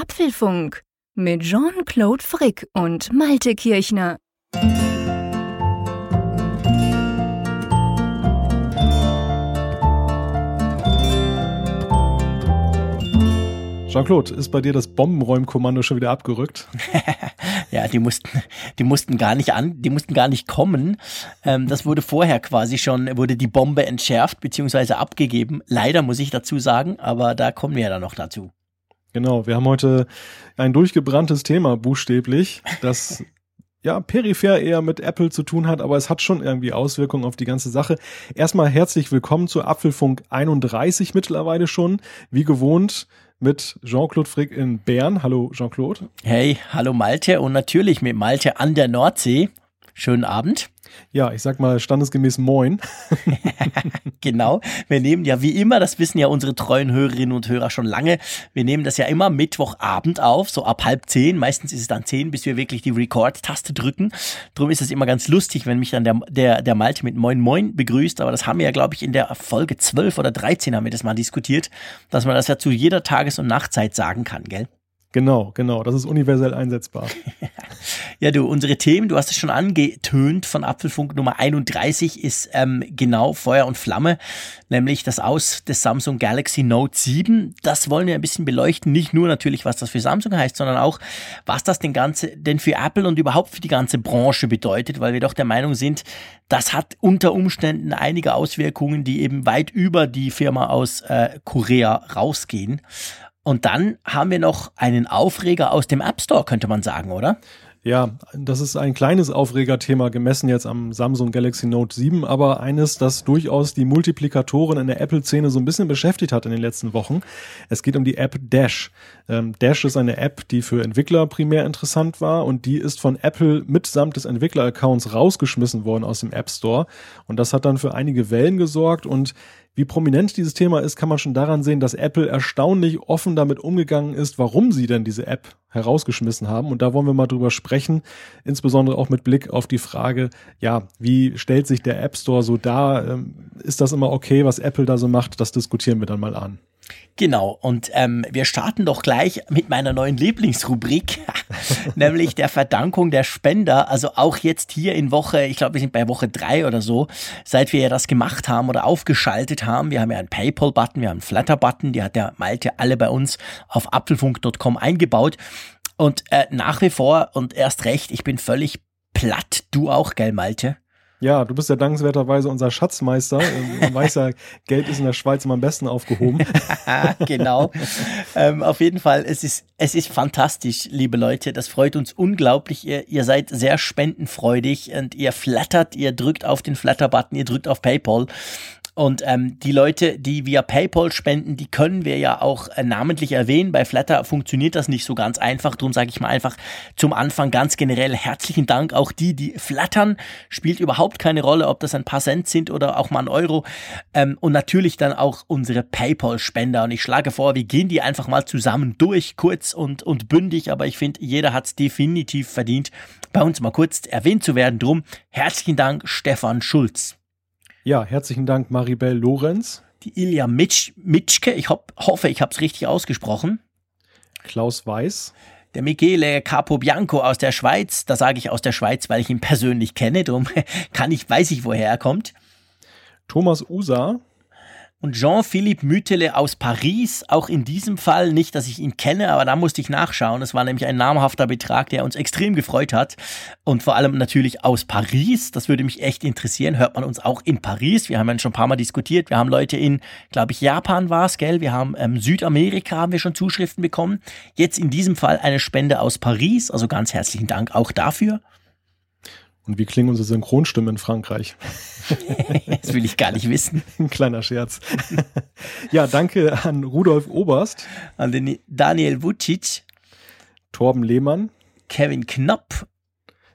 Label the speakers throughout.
Speaker 1: Apfelfunk mit Jean-Claude Frick und Malte Kirchner.
Speaker 2: Jean-Claude, ist bei dir das Bombenräumkommando schon wieder abgerückt?
Speaker 3: ja, die mussten, die mussten gar nicht an, die mussten gar nicht kommen. Ähm, das wurde vorher quasi schon, wurde die Bombe entschärft bzw. abgegeben. Leider muss ich dazu sagen, aber da kommen wir ja dann noch dazu.
Speaker 2: Genau, wir haben heute ein durchgebranntes Thema, buchstäblich, das ja, peripher eher mit Apple zu tun hat, aber es hat schon irgendwie Auswirkungen auf die ganze Sache. Erstmal herzlich willkommen zu Apfelfunk 31 mittlerweile schon. Wie gewohnt mit Jean-Claude Frick in Bern. Hallo Jean-Claude.
Speaker 3: Hey, hallo Malte und natürlich mit Malte an der Nordsee. Schönen Abend.
Speaker 2: Ja, ich sag mal standesgemäß Moin.
Speaker 3: genau. Wir nehmen ja wie immer, das wissen ja unsere treuen Hörerinnen und Hörer schon lange, wir nehmen das ja immer Mittwochabend auf, so ab halb zehn. Meistens ist es dann zehn, bis wir wirklich die Record-Taste drücken. Drum ist es immer ganz lustig, wenn mich dann der, der, der Malte mit Moin Moin begrüßt. Aber das haben wir ja, glaube ich, in der Folge 12 oder 13 haben wir das mal diskutiert, dass man das ja zu jeder Tages- und Nachtzeit sagen kann, gell?
Speaker 2: Genau, genau. Das ist universell einsetzbar.
Speaker 3: ja, du, unsere Themen, du hast es schon angetönt von Apfelfunk Nummer 31 ist ähm, genau Feuer und Flamme, nämlich das Aus des Samsung Galaxy Note 7. Das wollen wir ein bisschen beleuchten. Nicht nur natürlich, was das für Samsung heißt, sondern auch, was das denn Ganze denn für Apple und überhaupt für die ganze Branche bedeutet, weil wir doch der Meinung sind, das hat unter Umständen einige Auswirkungen, die eben weit über die Firma aus äh, Korea rausgehen. Und dann haben wir noch einen Aufreger aus dem App Store, könnte man sagen, oder?
Speaker 2: Ja, das ist ein kleines Aufregerthema gemessen jetzt am Samsung Galaxy Note 7, aber eines, das durchaus die Multiplikatoren in der Apple-Szene so ein bisschen beschäftigt hat in den letzten Wochen. Es geht um die App Dash. Ähm, Dash ist eine App, die für Entwickler primär interessant war und die ist von Apple mitsamt des Entwickler-Accounts rausgeschmissen worden aus dem App Store. Und das hat dann für einige Wellen gesorgt und wie prominent dieses Thema ist, kann man schon daran sehen, dass Apple erstaunlich offen damit umgegangen ist, warum sie denn diese App herausgeschmissen haben. Und da wollen wir mal drüber sprechen, insbesondere auch mit Blick auf die Frage, ja, wie stellt sich der App Store so dar? Ähm, ist das immer okay, was Apple da so macht? Das diskutieren wir dann mal an.
Speaker 3: Genau, und ähm, wir starten doch gleich mit meiner neuen Lieblingsrubrik, nämlich der Verdankung der Spender. Also auch jetzt hier in Woche, ich glaube, wir sind bei Woche drei oder so, seit wir ja das gemacht haben oder aufgeschaltet haben. Wir haben ja einen PayPal-Button, wir haben einen Flatter-Button, die hat der Malte alle bei uns auf apfelfunk.com eingebaut. Und äh, nach wie vor und erst recht, ich bin völlig platt. Du auch, gell, Malte?
Speaker 2: Ja, du bist ja dankenswerterweise unser Schatzmeister. Man weiß ja, Geld ist in der Schweiz immer am besten aufgehoben.
Speaker 3: genau. ähm, auf jeden Fall, es ist, es ist fantastisch, liebe Leute. Das freut uns unglaublich. Ihr, ihr seid sehr spendenfreudig und ihr flattert, ihr drückt auf den Flatter-Button, ihr drückt auf PayPal. Und ähm, die Leute, die via PayPal spenden, die können wir ja auch äh, namentlich erwähnen. Bei Flatter funktioniert das nicht so ganz einfach. Darum sage ich mal einfach zum Anfang ganz generell herzlichen Dank. Auch die, die flattern, spielt überhaupt keine Rolle, ob das ein paar Cent sind oder auch mal ein Euro. Ähm, und natürlich dann auch unsere PayPal-Spender. Und ich schlage vor, wir gehen die einfach mal zusammen durch, kurz und, und bündig. Aber ich finde, jeder hat es definitiv verdient, bei uns mal kurz erwähnt zu werden. Drum herzlichen Dank, Stefan Schulz.
Speaker 2: Ja, herzlichen Dank, Maribel Lorenz.
Speaker 3: Die Ilja Mitsch, Mitschke, ich hopp, hoffe, ich habe es richtig ausgesprochen.
Speaker 2: Klaus Weiß.
Speaker 3: Der Michele Capobianco aus der Schweiz, da sage ich aus der Schweiz, weil ich ihn persönlich kenne, darum kann ich, weiß ich, woher er kommt.
Speaker 2: Thomas Usa
Speaker 3: und Jean-Philippe Mütele aus Paris, auch in diesem Fall nicht, dass ich ihn kenne, aber da musste ich nachschauen. Es war nämlich ein namhafter Betrag, der uns extrem gefreut hat. Und vor allem natürlich aus Paris. Das würde mich echt interessieren. Hört man uns auch in Paris? Wir haben ja schon ein paar Mal diskutiert. Wir haben Leute in, glaube ich, Japan war es, gell? Wir haben ähm, Südamerika, haben wir schon Zuschriften bekommen. Jetzt in diesem Fall eine Spende aus Paris. Also ganz herzlichen Dank auch dafür.
Speaker 2: Und wie klingen unsere Synchronstimmen in Frankreich?
Speaker 3: das will ich gar nicht wissen.
Speaker 2: Ein kleiner Scherz. ja, danke an Rudolf Oberst.
Speaker 3: An den Daniel Vucic.
Speaker 2: Torben Lehmann.
Speaker 3: Kevin Knopp.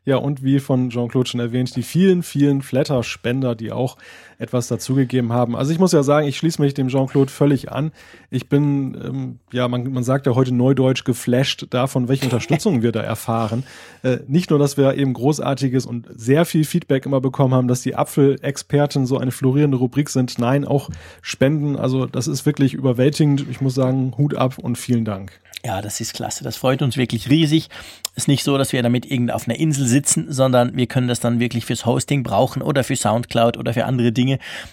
Speaker 2: Ja, und wie von Jean-Claude schon erwähnt, die vielen, vielen Flatter-Spender, die auch etwas dazugegeben haben. Also ich muss ja sagen, ich schließe mich dem Jean-Claude völlig an. Ich bin, ähm, ja, man, man sagt ja heute neudeutsch geflasht davon, welche Unterstützung wir da erfahren. Äh, nicht nur, dass wir eben großartiges und sehr viel Feedback immer bekommen haben, dass die Apfelexperten so eine florierende Rubrik sind. Nein, auch Spenden. Also das ist wirklich überwältigend. Ich muss sagen, Hut ab und vielen Dank.
Speaker 3: Ja, das ist klasse. Das freut uns wirklich riesig. Ist nicht so, dass wir damit irgend auf einer Insel sitzen, sondern wir können das dann wirklich fürs Hosting brauchen oder für Soundcloud oder für andere Dinge.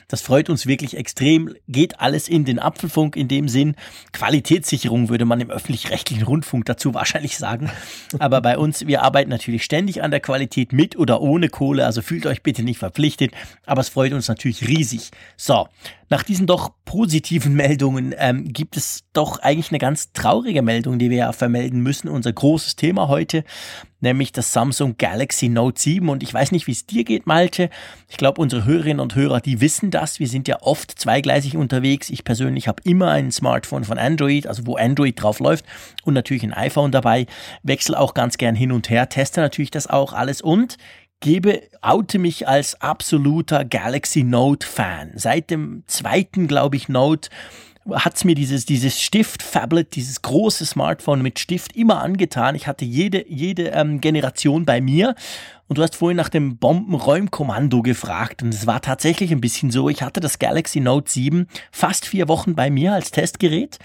Speaker 3: Das freut uns wirklich extrem. Geht alles in den Apfelfunk in dem Sinn. Qualitätssicherung würde man im öffentlich-rechtlichen Rundfunk dazu wahrscheinlich sagen. Aber bei uns, wir arbeiten natürlich ständig an der Qualität mit oder ohne Kohle. Also fühlt euch bitte nicht verpflichtet. Aber es freut uns natürlich riesig. So. Nach diesen doch positiven Meldungen ähm, gibt es doch eigentlich eine ganz traurige Meldung, die wir ja vermelden müssen. Unser großes Thema heute, nämlich das Samsung Galaxy Note 7. Und ich weiß nicht, wie es dir geht, Malte. Ich glaube, unsere Hörerinnen und Hörer, die wissen das. Wir sind ja oft zweigleisig unterwegs. Ich persönlich habe immer ein Smartphone von Android, also wo Android drauf läuft und natürlich ein iPhone dabei. Wechsle auch ganz gern hin und her, teste natürlich das auch alles und gebe, oute mich als absoluter Galaxy Note Fan. Seit dem zweiten, glaube ich, Note hat's mir dieses, dieses Stift-Fablet, dieses große Smartphone mit Stift immer angetan. Ich hatte jede, jede ähm, Generation bei mir. Und du hast vorhin nach dem Bombenräumkommando gefragt. Und es war tatsächlich ein bisschen so. Ich hatte das Galaxy Note 7 fast vier Wochen bei mir als Testgerät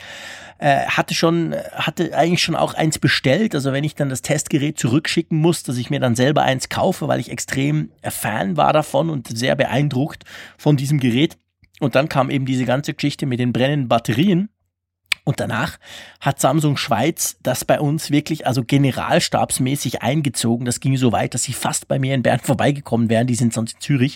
Speaker 3: äh, hatte schon, hatte eigentlich schon auch eins bestellt. Also wenn ich dann das Testgerät zurückschicken muss, dass ich mir dann selber eins kaufe, weil ich extrem Fan war davon und sehr beeindruckt von diesem Gerät. Und dann kam eben diese ganze Geschichte mit den brennenden Batterien. Und danach hat Samsung Schweiz das bei uns wirklich also generalstabsmäßig eingezogen. Das ging so weit, dass sie fast bei mir in Bern vorbeigekommen wären. Die sind sonst in Zürich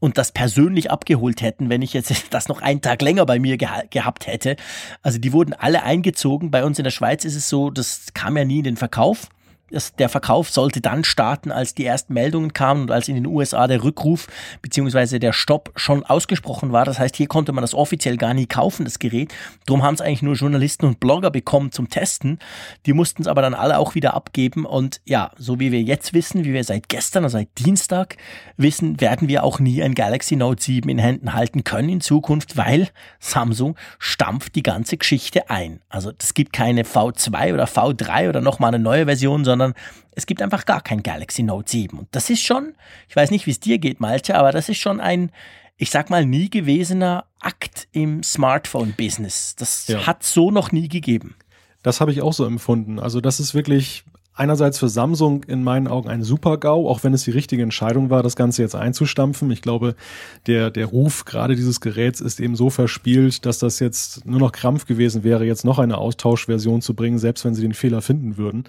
Speaker 3: und das persönlich abgeholt hätten, wenn ich jetzt das noch einen Tag länger bei mir geha gehabt hätte. Also die wurden alle eingezogen. Bei uns in der Schweiz ist es so, das kam ja nie in den Verkauf das, der Verkauf sollte dann starten, als die ersten Meldungen kamen und als in den USA der Rückruf beziehungsweise der Stopp schon ausgesprochen war. Das heißt, hier konnte man das offiziell gar nie kaufen, das Gerät. Drum haben es eigentlich nur Journalisten und Blogger bekommen zum Testen. Die mussten es aber dann alle auch wieder abgeben. Und ja, so wie wir jetzt wissen, wie wir seit gestern, also seit Dienstag wissen, werden wir auch nie ein Galaxy Note 7 in Händen halten können in Zukunft, weil Samsung stampft die ganze Geschichte ein. Also es gibt keine V2 oder V3 oder nochmal eine neue Version, sondern sondern es gibt einfach gar kein Galaxy Note 7. Und das ist schon, ich weiß nicht, wie es dir geht, Malte, aber das ist schon ein, ich sag mal, nie gewesener Akt im Smartphone-Business. Das ja. hat so noch nie gegeben.
Speaker 2: Das habe ich auch so empfunden. Also das ist wirklich einerseits für Samsung in meinen Augen ein Super-GAU, auch wenn es die richtige Entscheidung war, das Ganze jetzt einzustampfen. Ich glaube, der, der Ruf gerade dieses Geräts ist eben so verspielt, dass das jetzt nur noch Krampf gewesen wäre, jetzt noch eine Austauschversion zu bringen, selbst wenn sie den Fehler finden würden.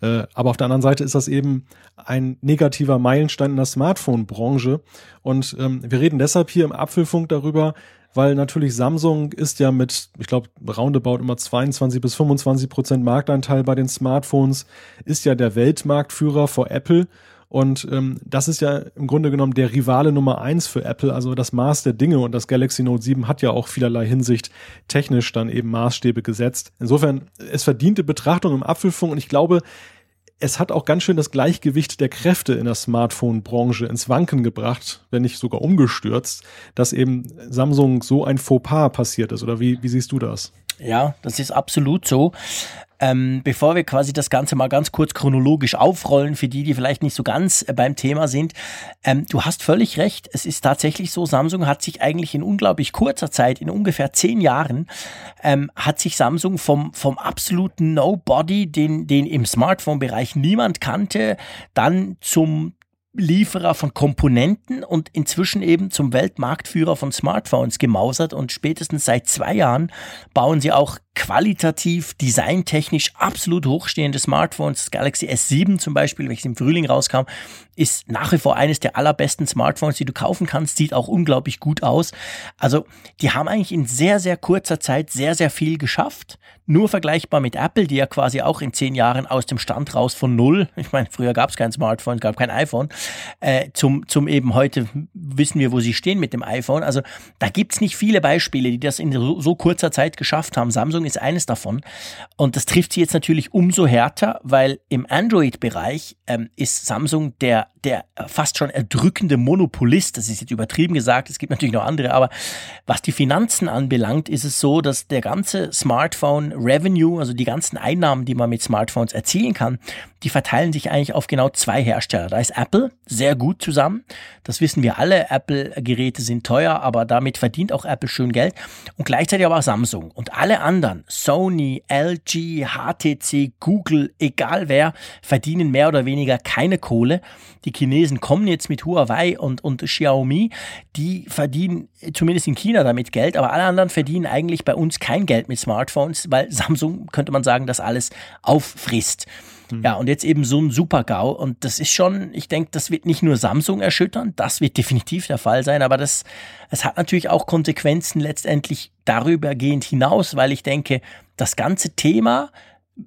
Speaker 2: Äh, aber auf der anderen Seite ist das eben ein negativer Meilenstein in der Smartphone-Branche. Und ähm, wir reden deshalb hier im Apfelfunk darüber, weil natürlich Samsung ist ja mit, ich glaube, roundabout immer 22 bis 25 Prozent Marktanteil bei den Smartphones, ist ja der Weltmarktführer vor Apple. Und ähm, das ist ja im Grunde genommen der Rivale Nummer eins für Apple, also das Maß der Dinge. Und das Galaxy Note 7 hat ja auch vielerlei Hinsicht technisch dann eben Maßstäbe gesetzt. Insofern, es verdiente Betrachtung im Apfelfunk und ich glaube, es hat auch ganz schön das Gleichgewicht der Kräfte in der Smartphone-Branche ins Wanken gebracht, wenn nicht sogar umgestürzt, dass eben Samsung so ein Fauxpas passiert ist. Oder wie, wie siehst du das?
Speaker 3: Ja, das ist absolut so. Ähm, bevor wir quasi das Ganze mal ganz kurz chronologisch aufrollen, für die, die vielleicht nicht so ganz äh, beim Thema sind, ähm, du hast völlig recht. Es ist tatsächlich so, Samsung hat sich eigentlich in unglaublich kurzer Zeit, in ungefähr zehn Jahren, ähm, hat sich Samsung vom, vom absoluten Nobody, den, den im Smartphone-Bereich niemand kannte, dann zum Lieferer von Komponenten und inzwischen eben zum Weltmarktführer von Smartphones gemausert und spätestens seit zwei Jahren bauen sie auch qualitativ, designtechnisch absolut hochstehende Smartphones. Das Galaxy S7 zum Beispiel, welches im Frühling rauskam, ist nach wie vor eines der allerbesten Smartphones, die du kaufen kannst, sieht auch unglaublich gut aus. Also die haben eigentlich in sehr, sehr kurzer Zeit sehr, sehr viel geschafft. Nur vergleichbar mit Apple, die ja quasi auch in zehn Jahren aus dem Stand raus von null, ich meine, früher gab es kein Smartphone, gab kein iPhone, äh, zum, zum eben heute wissen wir, wo sie stehen mit dem iPhone. Also da gibt's nicht viele Beispiele, die das in so, so kurzer Zeit geschafft haben. Samsung ist eines davon. Und das trifft sie jetzt natürlich umso härter, weil im Android-Bereich ähm, ist Samsung der, der fast schon erdrückende Monopolist. Das ist jetzt übertrieben gesagt, es gibt natürlich noch andere, aber was die Finanzen anbelangt, ist es so, dass der ganze Smartphone-Revenue, also die ganzen Einnahmen, die man mit Smartphones erzielen kann, die verteilen sich eigentlich auf genau zwei Hersteller. Da ist Apple sehr gut zusammen. Das wissen wir alle. Apple-Geräte sind teuer, aber damit verdient auch Apple schön Geld. Und gleichzeitig aber auch Samsung. Und alle anderen, Sony, LG, HTC, Google, egal wer, verdienen mehr oder weniger keine Kohle. Die Chinesen kommen jetzt mit Huawei und, und Xiaomi. Die verdienen zumindest in China damit Geld, aber alle anderen verdienen eigentlich bei uns kein Geld mit Smartphones, weil Samsung, könnte man sagen, das alles auffrisst. Mhm. Ja, und jetzt eben so ein Super-GAU. Und das ist schon, ich denke, das wird nicht nur Samsung erschüttern, das wird definitiv der Fall sein, aber das, es hat natürlich auch Konsequenzen letztendlich darübergehend hinaus, weil ich denke, das ganze Thema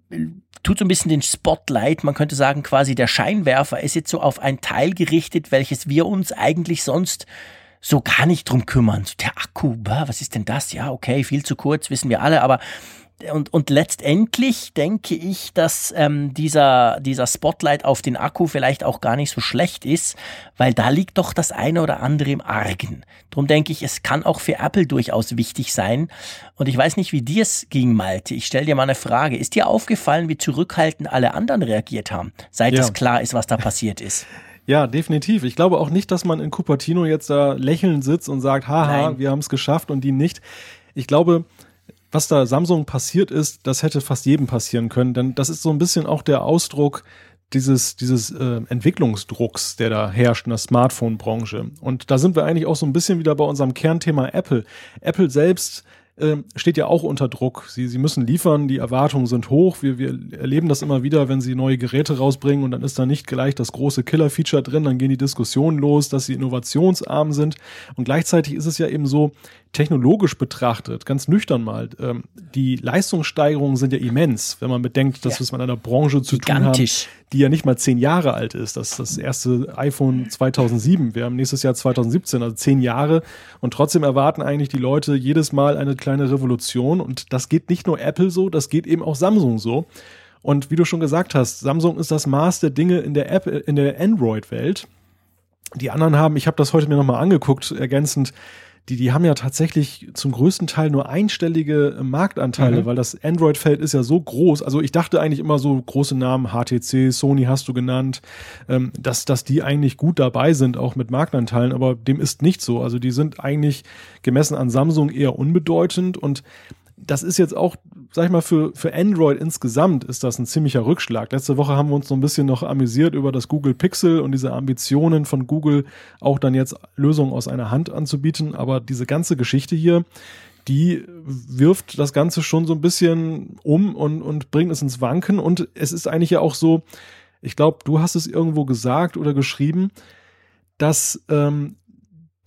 Speaker 3: äh, tut so ein bisschen den Spotlight, man könnte sagen quasi der Scheinwerfer ist jetzt so auf ein Teil gerichtet, welches wir uns eigentlich sonst so gar nicht drum kümmern. Der Akku, was ist denn das? Ja, okay, viel zu kurz, wissen wir alle, aber und, und letztendlich denke ich, dass ähm, dieser, dieser Spotlight auf den Akku vielleicht auch gar nicht so schlecht ist, weil da liegt doch das eine oder andere im Argen. Drum denke ich, es kann auch für Apple durchaus wichtig sein. Und ich weiß nicht, wie dir es ging, Malte. Ich stelle dir mal eine Frage. Ist dir aufgefallen, wie zurückhaltend alle anderen reagiert haben, seit ja. es klar ist, was da passiert ist?
Speaker 2: Ja, definitiv. Ich glaube auch nicht, dass man in Cupertino jetzt da lächelnd sitzt und sagt, haha, Nein. wir haben es geschafft und die nicht. Ich glaube, was da Samsung passiert ist, das hätte fast jedem passieren können, denn das ist so ein bisschen auch der Ausdruck dieses, dieses äh, Entwicklungsdrucks, der da herrscht in der Smartphone-Branche. Und da sind wir eigentlich auch so ein bisschen wieder bei unserem Kernthema Apple. Apple selbst ähm, steht ja auch unter Druck. Sie, sie müssen liefern, die Erwartungen sind hoch. Wir, wir erleben das immer wieder, wenn sie neue Geräte rausbringen und dann ist da nicht gleich das große Killer-Feature drin, dann gehen die Diskussionen los, dass sie innovationsarm sind. Und gleichzeitig ist es ja eben so, technologisch betrachtet, ganz nüchtern mal, ähm, die Leistungssteigerungen sind ja immens, wenn man bedenkt, dass ja. wir es mit einer Branche zu Gigantisch. tun haben, die ja nicht mal zehn Jahre alt ist. Das ist das erste iPhone 2007. Wir haben nächstes Jahr 2017, also zehn Jahre. Und trotzdem erwarten eigentlich die Leute jedes Mal eine kleine Revolution. Und das geht nicht nur Apple so, das geht eben auch Samsung so. Und wie du schon gesagt hast, Samsung ist das Maß der Dinge in der App, in der Android-Welt. Die anderen haben, ich habe das heute mir nochmal angeguckt, ergänzend, die, die haben ja tatsächlich zum größten Teil nur einstellige Marktanteile, mhm. weil das Android-Feld ist ja so groß. Also ich dachte eigentlich immer so große Namen, HTC, Sony hast du genannt, ähm, dass, dass die eigentlich gut dabei sind, auch mit Marktanteilen, aber dem ist nicht so. Also die sind eigentlich gemessen an Samsung eher unbedeutend und das ist jetzt auch, sag ich mal, für, für Android insgesamt ist das ein ziemlicher Rückschlag. Letzte Woche haben wir uns so ein bisschen noch amüsiert über das Google Pixel und diese Ambitionen von Google, auch dann jetzt Lösungen aus einer Hand anzubieten. Aber diese ganze Geschichte hier, die wirft das Ganze schon so ein bisschen um und, und bringt es ins Wanken. Und es ist eigentlich ja auch so, ich glaube, du hast es irgendwo gesagt oder geschrieben, dass ähm,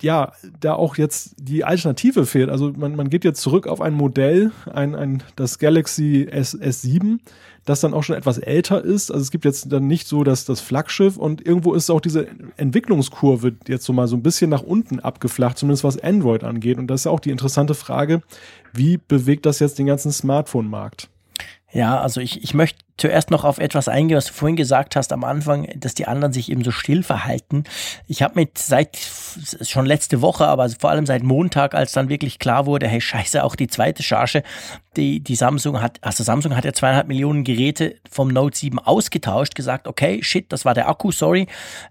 Speaker 2: ja, da auch jetzt die Alternative fehlt. Also man, man geht jetzt zurück auf ein Modell, ein, ein, das Galaxy S, S7, das dann auch schon etwas älter ist. Also es gibt jetzt dann nicht so das, das Flaggschiff und irgendwo ist auch diese Entwicklungskurve jetzt so mal so ein bisschen nach unten abgeflacht, zumindest was Android angeht. Und das ist ja auch die interessante Frage, wie bewegt das jetzt den ganzen Smartphone-Markt?
Speaker 3: Ja, also ich, ich möchte zuerst noch auf etwas eingehen, was du vorhin gesagt hast am Anfang, dass die anderen sich eben so still verhalten. Ich habe mit seit schon letzte Woche, aber vor allem seit Montag, als dann wirklich klar wurde, hey Scheiße, auch die zweite Charge, die, die Samsung hat, also Samsung hat ja zweieinhalb Millionen Geräte vom Note 7 ausgetauscht, gesagt, okay, shit, das war der Akku, sorry.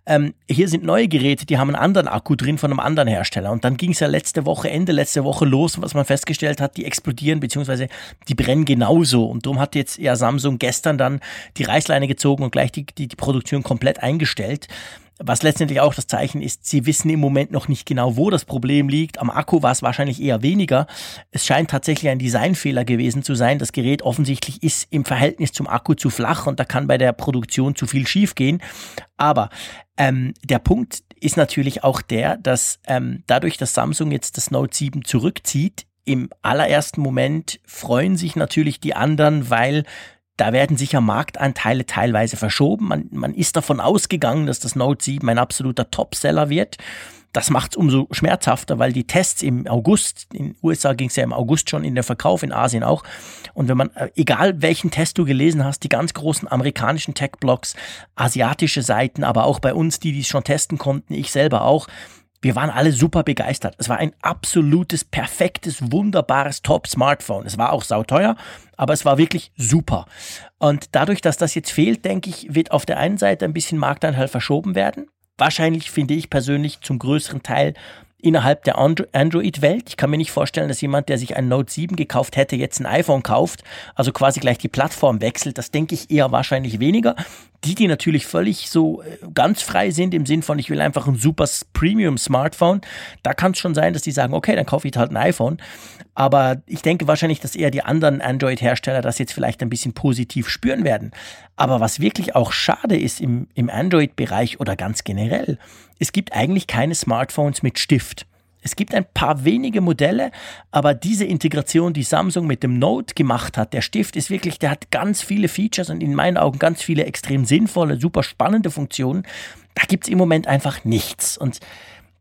Speaker 3: Ähm, hier sind neue Geräte, die haben einen anderen Akku drin von einem anderen Hersteller. Und dann ging es ja letzte Woche, Ende letzte Woche los, was man festgestellt hat, die explodieren, beziehungsweise die brennen genauso. Und darum hat jetzt ja Samsung gestern Jahren dann die Reißleine gezogen und gleich die, die, die Produktion komplett eingestellt. Was letztendlich auch das Zeichen ist, sie wissen im Moment noch nicht genau, wo das Problem liegt. Am Akku war es wahrscheinlich eher weniger. Es scheint tatsächlich ein Designfehler gewesen zu sein. Das Gerät offensichtlich ist im Verhältnis zum Akku zu flach und da kann bei der Produktion zu viel schiefgehen. Aber ähm, der Punkt ist natürlich auch der, dass ähm, dadurch, dass Samsung jetzt das Note 7 zurückzieht, im allerersten Moment freuen sich natürlich die anderen, weil da werden sicher Marktanteile teilweise verschoben. Man, man ist davon ausgegangen, dass das Note 7 ein absoluter Topseller wird. das macht es umso schmerzhafter, weil die Tests im August, in den USA ging es ja im August schon in den Verkauf, in Asien auch. Und wenn man, äh, egal welchen Test du gelesen hast, die ganz großen amerikanischen Tech-Blogs, asiatische Seiten, aber auch bei uns, die dies schon testen konnten, ich selber auch, wir waren alle super begeistert. Es war ein absolutes, perfektes, wunderbares Top-Smartphone. Es war auch sauteuer, aber es war wirklich super. Und dadurch, dass das jetzt fehlt, denke ich, wird auf der einen Seite ein bisschen Marktanteil verschoben werden. Wahrscheinlich finde ich persönlich zum größeren Teil innerhalb der Android-Welt. Ich kann mir nicht vorstellen, dass jemand, der sich ein Note 7 gekauft hätte, jetzt ein iPhone kauft, also quasi gleich die Plattform wechselt. Das denke ich eher wahrscheinlich weniger. Die, die natürlich völlig so äh, ganz frei sind im Sinn von, ich will einfach ein super Premium-Smartphone, da kann es schon sein, dass die sagen, okay, dann kaufe ich halt ein iPhone. Aber ich denke wahrscheinlich, dass eher die anderen Android-Hersteller das jetzt vielleicht ein bisschen positiv spüren werden. Aber was wirklich auch schade ist im, im Android-Bereich oder ganz generell, es gibt eigentlich keine Smartphones mit Stift. Es gibt ein paar wenige Modelle, aber diese Integration, die Samsung mit dem Note gemacht hat, der Stift ist wirklich, der hat ganz viele Features und in meinen Augen ganz viele extrem sinnvolle, super spannende Funktionen. Da gibt es im Moment einfach nichts. Und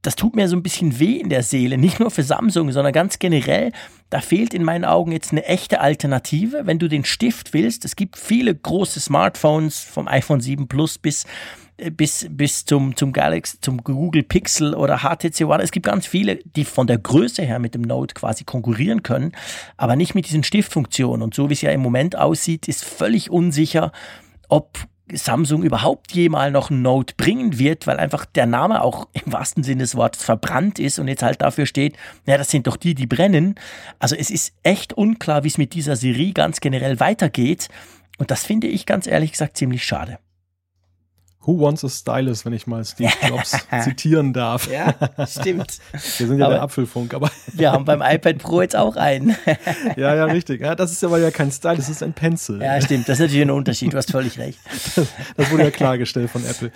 Speaker 3: das tut mir so ein bisschen weh in der Seele, nicht nur für Samsung, sondern ganz generell. Da fehlt in meinen Augen jetzt eine echte Alternative, wenn du den Stift willst. Es gibt viele große Smartphones vom iPhone 7 Plus bis bis, bis zum, zum Galaxy, zum Google Pixel oder HTC One. Es gibt ganz viele, die von der Größe her mit dem Note quasi konkurrieren können, aber nicht mit diesen Stiftfunktionen. Und so wie es ja im Moment aussieht, ist völlig unsicher, ob Samsung überhaupt jemals noch ein Note bringen wird, weil einfach der Name auch im wahrsten Sinne des Wortes verbrannt ist und jetzt halt dafür steht, ja, das sind doch die, die brennen. Also es ist echt unklar, wie es mit dieser Serie ganz generell weitergeht. Und das finde ich ganz ehrlich gesagt ziemlich schade.
Speaker 2: Who wants a stylus, wenn ich mal Steve Jobs zitieren darf.
Speaker 3: Ja, stimmt.
Speaker 2: Wir sind ja aber der Apfelfunk, aber.
Speaker 3: wir haben beim iPad Pro jetzt auch einen.
Speaker 2: ja, ja, richtig. Ja, das ist aber ja kein Stylus, das ist ein Pencil.
Speaker 3: Ja, stimmt. Das ist natürlich ein Unterschied. Du hast völlig recht.
Speaker 2: Das, das wurde ja klargestellt von Apple.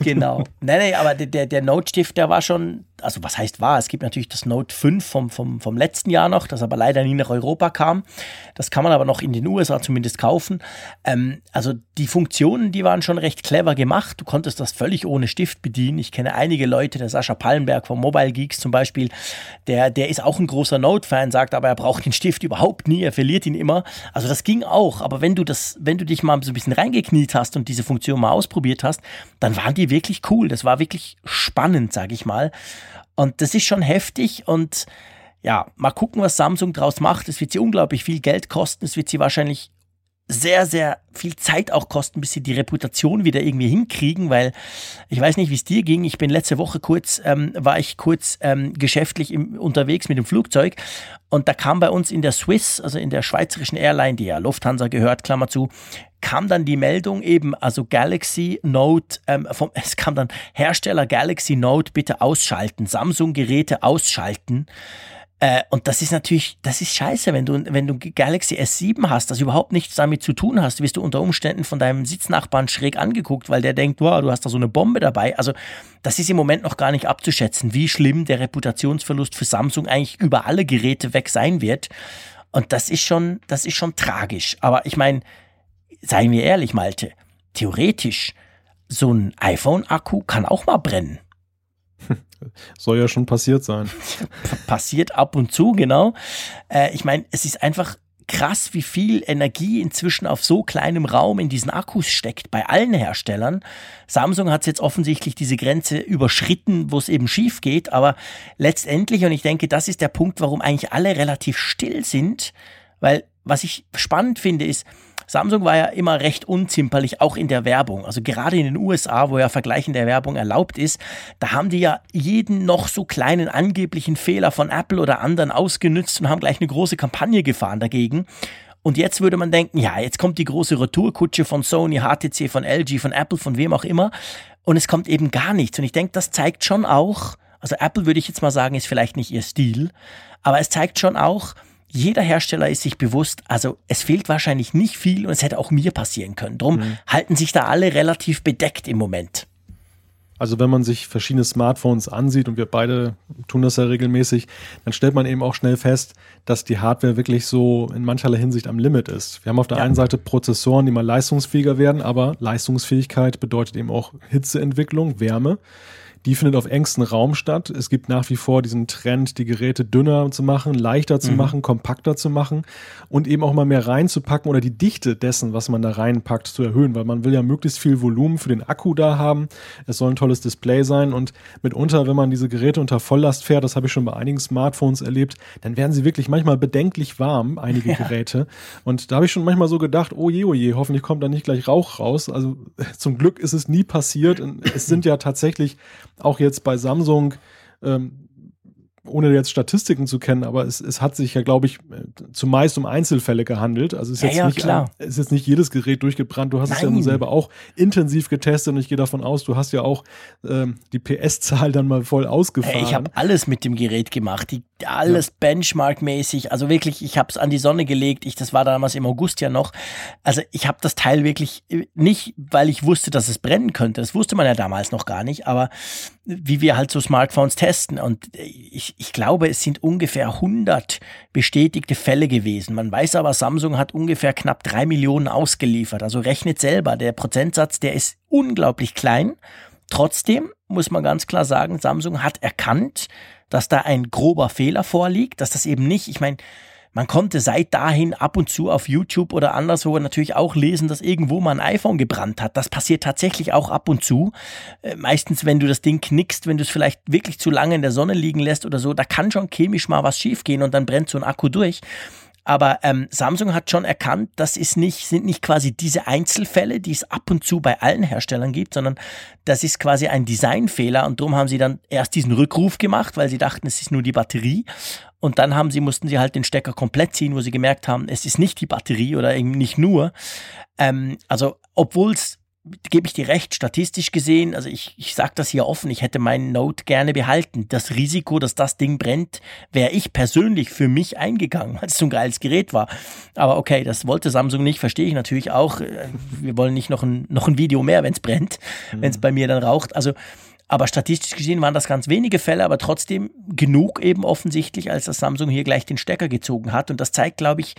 Speaker 3: genau. Nein, nein, aber der, der Note-Stift, der war schon, also was heißt war? Es gibt natürlich das Note 5 vom, vom, vom letzten Jahr noch, das aber leider nie nach Europa kam. Das kann man aber noch in den USA zumindest kaufen. Ähm, also die Funktionen, die waren schon recht clever gemacht. Du konntest das völlig ohne Stift bedienen. Ich kenne einige Leute, der Sascha Pallenberg von Mobile Geeks zum Beispiel, der, der ist auch ein großer Note-Fan, sagt aber, er braucht den Stift überhaupt nie, er verliert ihn immer. Also das ging auch, aber wenn du das, wenn du dich mal so ein bisschen reingekniet hast und diese Funktion mal ausprobiert hast, dann waren die wirklich cool. Das war wirklich spannend, sag ich mal. Und das ist schon heftig und ja, mal gucken, was Samsung draus macht. Es wird sie unglaublich viel Geld kosten. Es wird sie wahrscheinlich sehr, sehr viel Zeit auch kosten, bis sie die Reputation wieder irgendwie hinkriegen, weil ich weiß nicht, wie es dir ging. Ich bin letzte Woche kurz, ähm, war ich kurz ähm, geschäftlich im, unterwegs mit dem Flugzeug und da kam bei uns in der Swiss, also in der schweizerischen Airline, die ja Lufthansa gehört, Klammer zu, kam dann die Meldung eben, also Galaxy Note, ähm, vom, es kam dann Hersteller Galaxy Note bitte ausschalten, Samsung Geräte ausschalten. Äh, und das ist natürlich, das ist scheiße, wenn du, wenn du Galaxy S7 hast, das überhaupt nichts damit zu tun hast, wirst du unter Umständen von deinem Sitznachbarn schräg angeguckt, weil der denkt, wow, du hast da so eine Bombe dabei. Also, das ist im Moment noch gar nicht abzuschätzen, wie schlimm der Reputationsverlust für Samsung eigentlich über alle Geräte weg sein wird. Und das ist schon, das ist schon tragisch. Aber ich meine, seien wir ehrlich, Malte, theoretisch, so ein iPhone-Akku kann auch mal brennen.
Speaker 2: Soll ja schon passiert sein.
Speaker 3: Passiert ab und zu, genau. Äh, ich meine, es ist einfach krass, wie viel Energie inzwischen auf so kleinem Raum in diesen Akkus steckt, bei allen Herstellern. Samsung hat jetzt offensichtlich diese Grenze überschritten, wo es eben schief geht, aber letztendlich, und ich denke, das ist der Punkt, warum eigentlich alle relativ still sind, weil was ich spannend finde, ist, Samsung war ja immer recht unzimperlich, auch in der Werbung. Also gerade in den USA, wo ja Vergleichen der Werbung erlaubt ist, da haben die ja jeden noch so kleinen angeblichen Fehler von Apple oder anderen ausgenützt und haben gleich eine große Kampagne gefahren dagegen. Und jetzt würde man denken, ja, jetzt kommt die große Retourkutsche von Sony, HTC, von LG, von Apple, von wem auch immer. Und es kommt eben gar nichts. Und ich denke, das zeigt schon auch, also Apple würde ich jetzt mal sagen, ist vielleicht nicht ihr Stil, aber es zeigt schon auch, jeder Hersteller ist sich bewusst, also es fehlt wahrscheinlich nicht viel und es hätte auch mir passieren können. Drum mhm. halten sich da alle relativ bedeckt im Moment.
Speaker 2: Also wenn man sich verschiedene Smartphones ansieht und wir beide tun das ja regelmäßig, dann stellt man eben auch schnell fest, dass die Hardware wirklich so in mancherlei Hinsicht am Limit ist. Wir haben auf der ja. einen Seite Prozessoren, die mal leistungsfähiger werden, aber Leistungsfähigkeit bedeutet eben auch Hitzeentwicklung, Wärme. Die findet auf engstem Raum statt. Es gibt nach wie vor diesen Trend, die Geräte dünner zu machen, leichter zu mhm. machen, kompakter zu machen und eben auch mal mehr reinzupacken oder die Dichte dessen, was man da reinpackt, zu erhöhen, weil man will ja möglichst viel Volumen für den Akku da haben. Es soll ein tolles Display sein und mitunter, wenn man diese Geräte unter Volllast fährt, das habe ich schon bei einigen Smartphones erlebt, dann werden sie wirklich manchmal bedenklich warm, einige ja. Geräte. Und da habe ich schon manchmal so gedacht, oh je, oh je, hoffentlich kommt da nicht gleich Rauch raus. Also zum Glück ist es nie passiert. Es sind ja tatsächlich auch jetzt bei Samsung ähm, ohne jetzt Statistiken zu kennen, aber es, es hat sich ja, glaube ich, zumeist um Einzelfälle gehandelt. Also es ist, ja, jetzt, ja, nicht klar. Ein, ist jetzt nicht jedes Gerät durchgebrannt. Du hast Nein. es ja nun selber auch intensiv getestet und ich gehe davon aus, du hast ja auch ähm, die PS-Zahl dann mal voll ausgefahren.
Speaker 3: Ich habe alles mit dem Gerät gemacht, die, alles ja. Benchmark-mäßig. Also wirklich, ich habe es an die Sonne gelegt. Ich, das war damals im August ja noch. Also ich habe das Teil wirklich äh, nicht, weil ich wusste, dass es brennen könnte. Das wusste man ja damals noch gar nicht. Aber wie wir halt so Smartphones testen. Und ich, ich glaube, es sind ungefähr 100 bestätigte Fälle gewesen. Man weiß aber, Samsung hat ungefähr knapp drei Millionen ausgeliefert. Also rechnet selber. Der Prozentsatz, der ist unglaublich klein. Trotzdem muss man ganz klar sagen, Samsung hat erkannt, dass da ein grober Fehler vorliegt, dass das eben nicht, ich meine, man konnte seit dahin ab und zu auf YouTube oder anderswo natürlich auch lesen, dass irgendwo mal ein iPhone gebrannt hat. Das passiert tatsächlich auch ab und zu. Äh, meistens, wenn du das Ding knickst, wenn du es vielleicht wirklich zu lange in der Sonne liegen lässt oder so, da kann schon chemisch mal was schiefgehen und dann brennt so ein Akku durch. Aber ähm, Samsung hat schon erkannt, das ist nicht, sind nicht quasi diese Einzelfälle, die es ab und zu bei allen Herstellern gibt, sondern das ist quasi ein Designfehler und darum haben sie dann erst diesen Rückruf gemacht, weil sie dachten, es ist nur die Batterie. Und dann haben sie, mussten sie halt den Stecker komplett ziehen, wo sie gemerkt haben, es ist nicht die Batterie oder eben nicht nur. Ähm, also, obwohl es gebe ich dir recht, statistisch gesehen, also ich, ich sage das hier offen, ich hätte meinen Note gerne behalten. Das Risiko, dass das Ding brennt, wäre ich persönlich für mich eingegangen, weil es so ein geiles Gerät war. Aber okay, das wollte Samsung nicht, verstehe ich natürlich auch. Wir wollen nicht noch ein, noch ein Video mehr, wenn es brennt, mhm. wenn es bei mir dann raucht. Also, aber statistisch gesehen waren das ganz wenige Fälle, aber trotzdem genug eben offensichtlich, als das Samsung hier gleich den Stecker gezogen hat. Und das zeigt, glaube ich,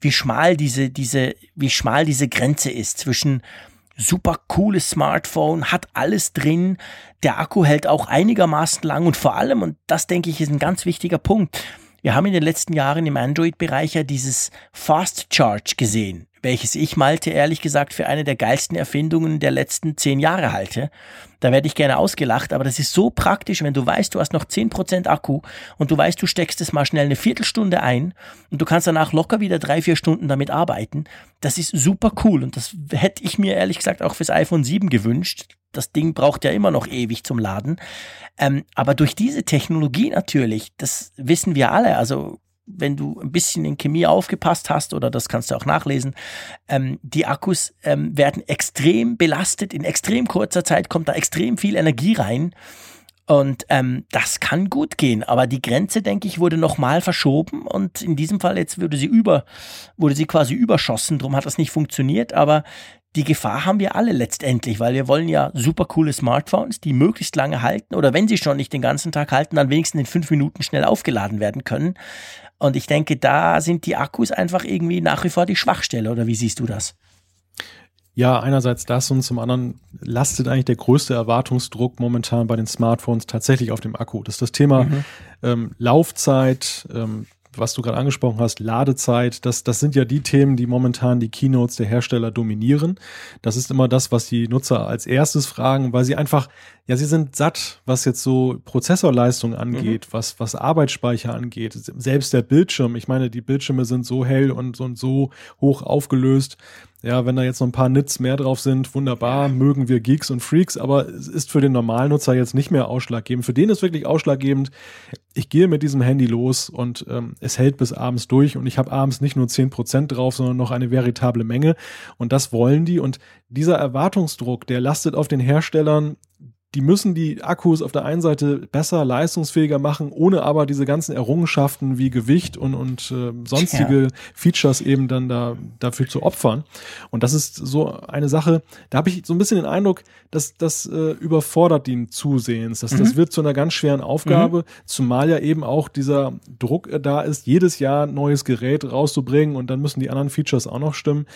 Speaker 3: wie schmal diese, diese, wie schmal diese Grenze ist zwischen super cooles Smartphone, hat alles drin. Der Akku hält auch einigermaßen lang und vor allem, und das denke ich ist ein ganz wichtiger Punkt, wir haben in den letzten Jahren im Android-Bereich ja dieses Fast Charge gesehen welches ich Malte ehrlich gesagt für eine der geilsten Erfindungen der letzten zehn Jahre halte. Da werde ich gerne ausgelacht, aber das ist so praktisch, wenn du weißt, du hast noch zehn Prozent Akku und du weißt, du steckst es mal schnell eine Viertelstunde ein und du kannst danach locker wieder drei, vier Stunden damit arbeiten. Das ist super cool und das hätte ich mir ehrlich gesagt auch fürs iPhone 7 gewünscht. Das Ding braucht ja immer noch ewig zum Laden. Ähm, aber durch diese Technologie natürlich, das wissen wir alle, also wenn du ein bisschen in Chemie aufgepasst hast, oder das kannst du auch nachlesen, ähm, die Akkus ähm, werden extrem belastet. In extrem kurzer Zeit kommt da extrem viel Energie rein. Und ähm, das kann gut gehen, aber die Grenze, denke ich, wurde nochmal verschoben und in diesem Fall jetzt wurde sie über, wurde sie quasi überschossen, darum hat das nicht funktioniert, aber die Gefahr haben wir alle letztendlich, weil wir wollen ja super coole Smartphones, die möglichst lange halten oder wenn sie schon nicht den ganzen Tag halten, dann wenigstens in fünf Minuten schnell aufgeladen werden können. Und ich denke, da sind die Akkus einfach irgendwie nach wie vor die Schwachstelle, oder wie siehst du das?
Speaker 2: Ja, einerseits das und zum anderen lastet eigentlich der größte Erwartungsdruck momentan bei den Smartphones tatsächlich auf dem Akku. Das ist das Thema mhm. ähm, Laufzeit, ähm, was du gerade angesprochen hast, Ladezeit, das, das sind ja die Themen, die momentan die Keynotes der Hersteller dominieren. Das ist immer das, was die Nutzer als erstes fragen, weil sie einfach, ja, sie sind satt, was jetzt so Prozessorleistung angeht, mhm. was, was Arbeitsspeicher angeht. Selbst der Bildschirm, ich meine, die Bildschirme sind so hell und, und so hoch aufgelöst, ja, wenn da jetzt noch ein paar Nits mehr drauf sind, wunderbar, mögen wir Geeks und Freaks, aber es ist für den Normalnutzer jetzt nicht mehr ausschlaggebend. Für den ist wirklich ausschlaggebend, ich gehe mit diesem Handy los und ähm, es hält bis abends durch und ich habe abends nicht nur zehn Prozent drauf, sondern noch eine veritable Menge. Und das wollen die. Und dieser Erwartungsdruck, der lastet auf den Herstellern die müssen die Akkus auf der einen Seite besser, leistungsfähiger machen, ohne aber diese ganzen Errungenschaften wie Gewicht und, und äh, sonstige ja. Features eben dann da dafür zu opfern. Und das ist so eine Sache, da habe ich so ein bisschen den Eindruck, dass das äh, überfordert ihn zusehends. Dass, mhm. Das wird zu einer ganz schweren Aufgabe, mhm. zumal ja eben auch dieser Druck da ist, jedes Jahr ein neues Gerät rauszubringen und dann müssen die anderen Features auch noch stimmen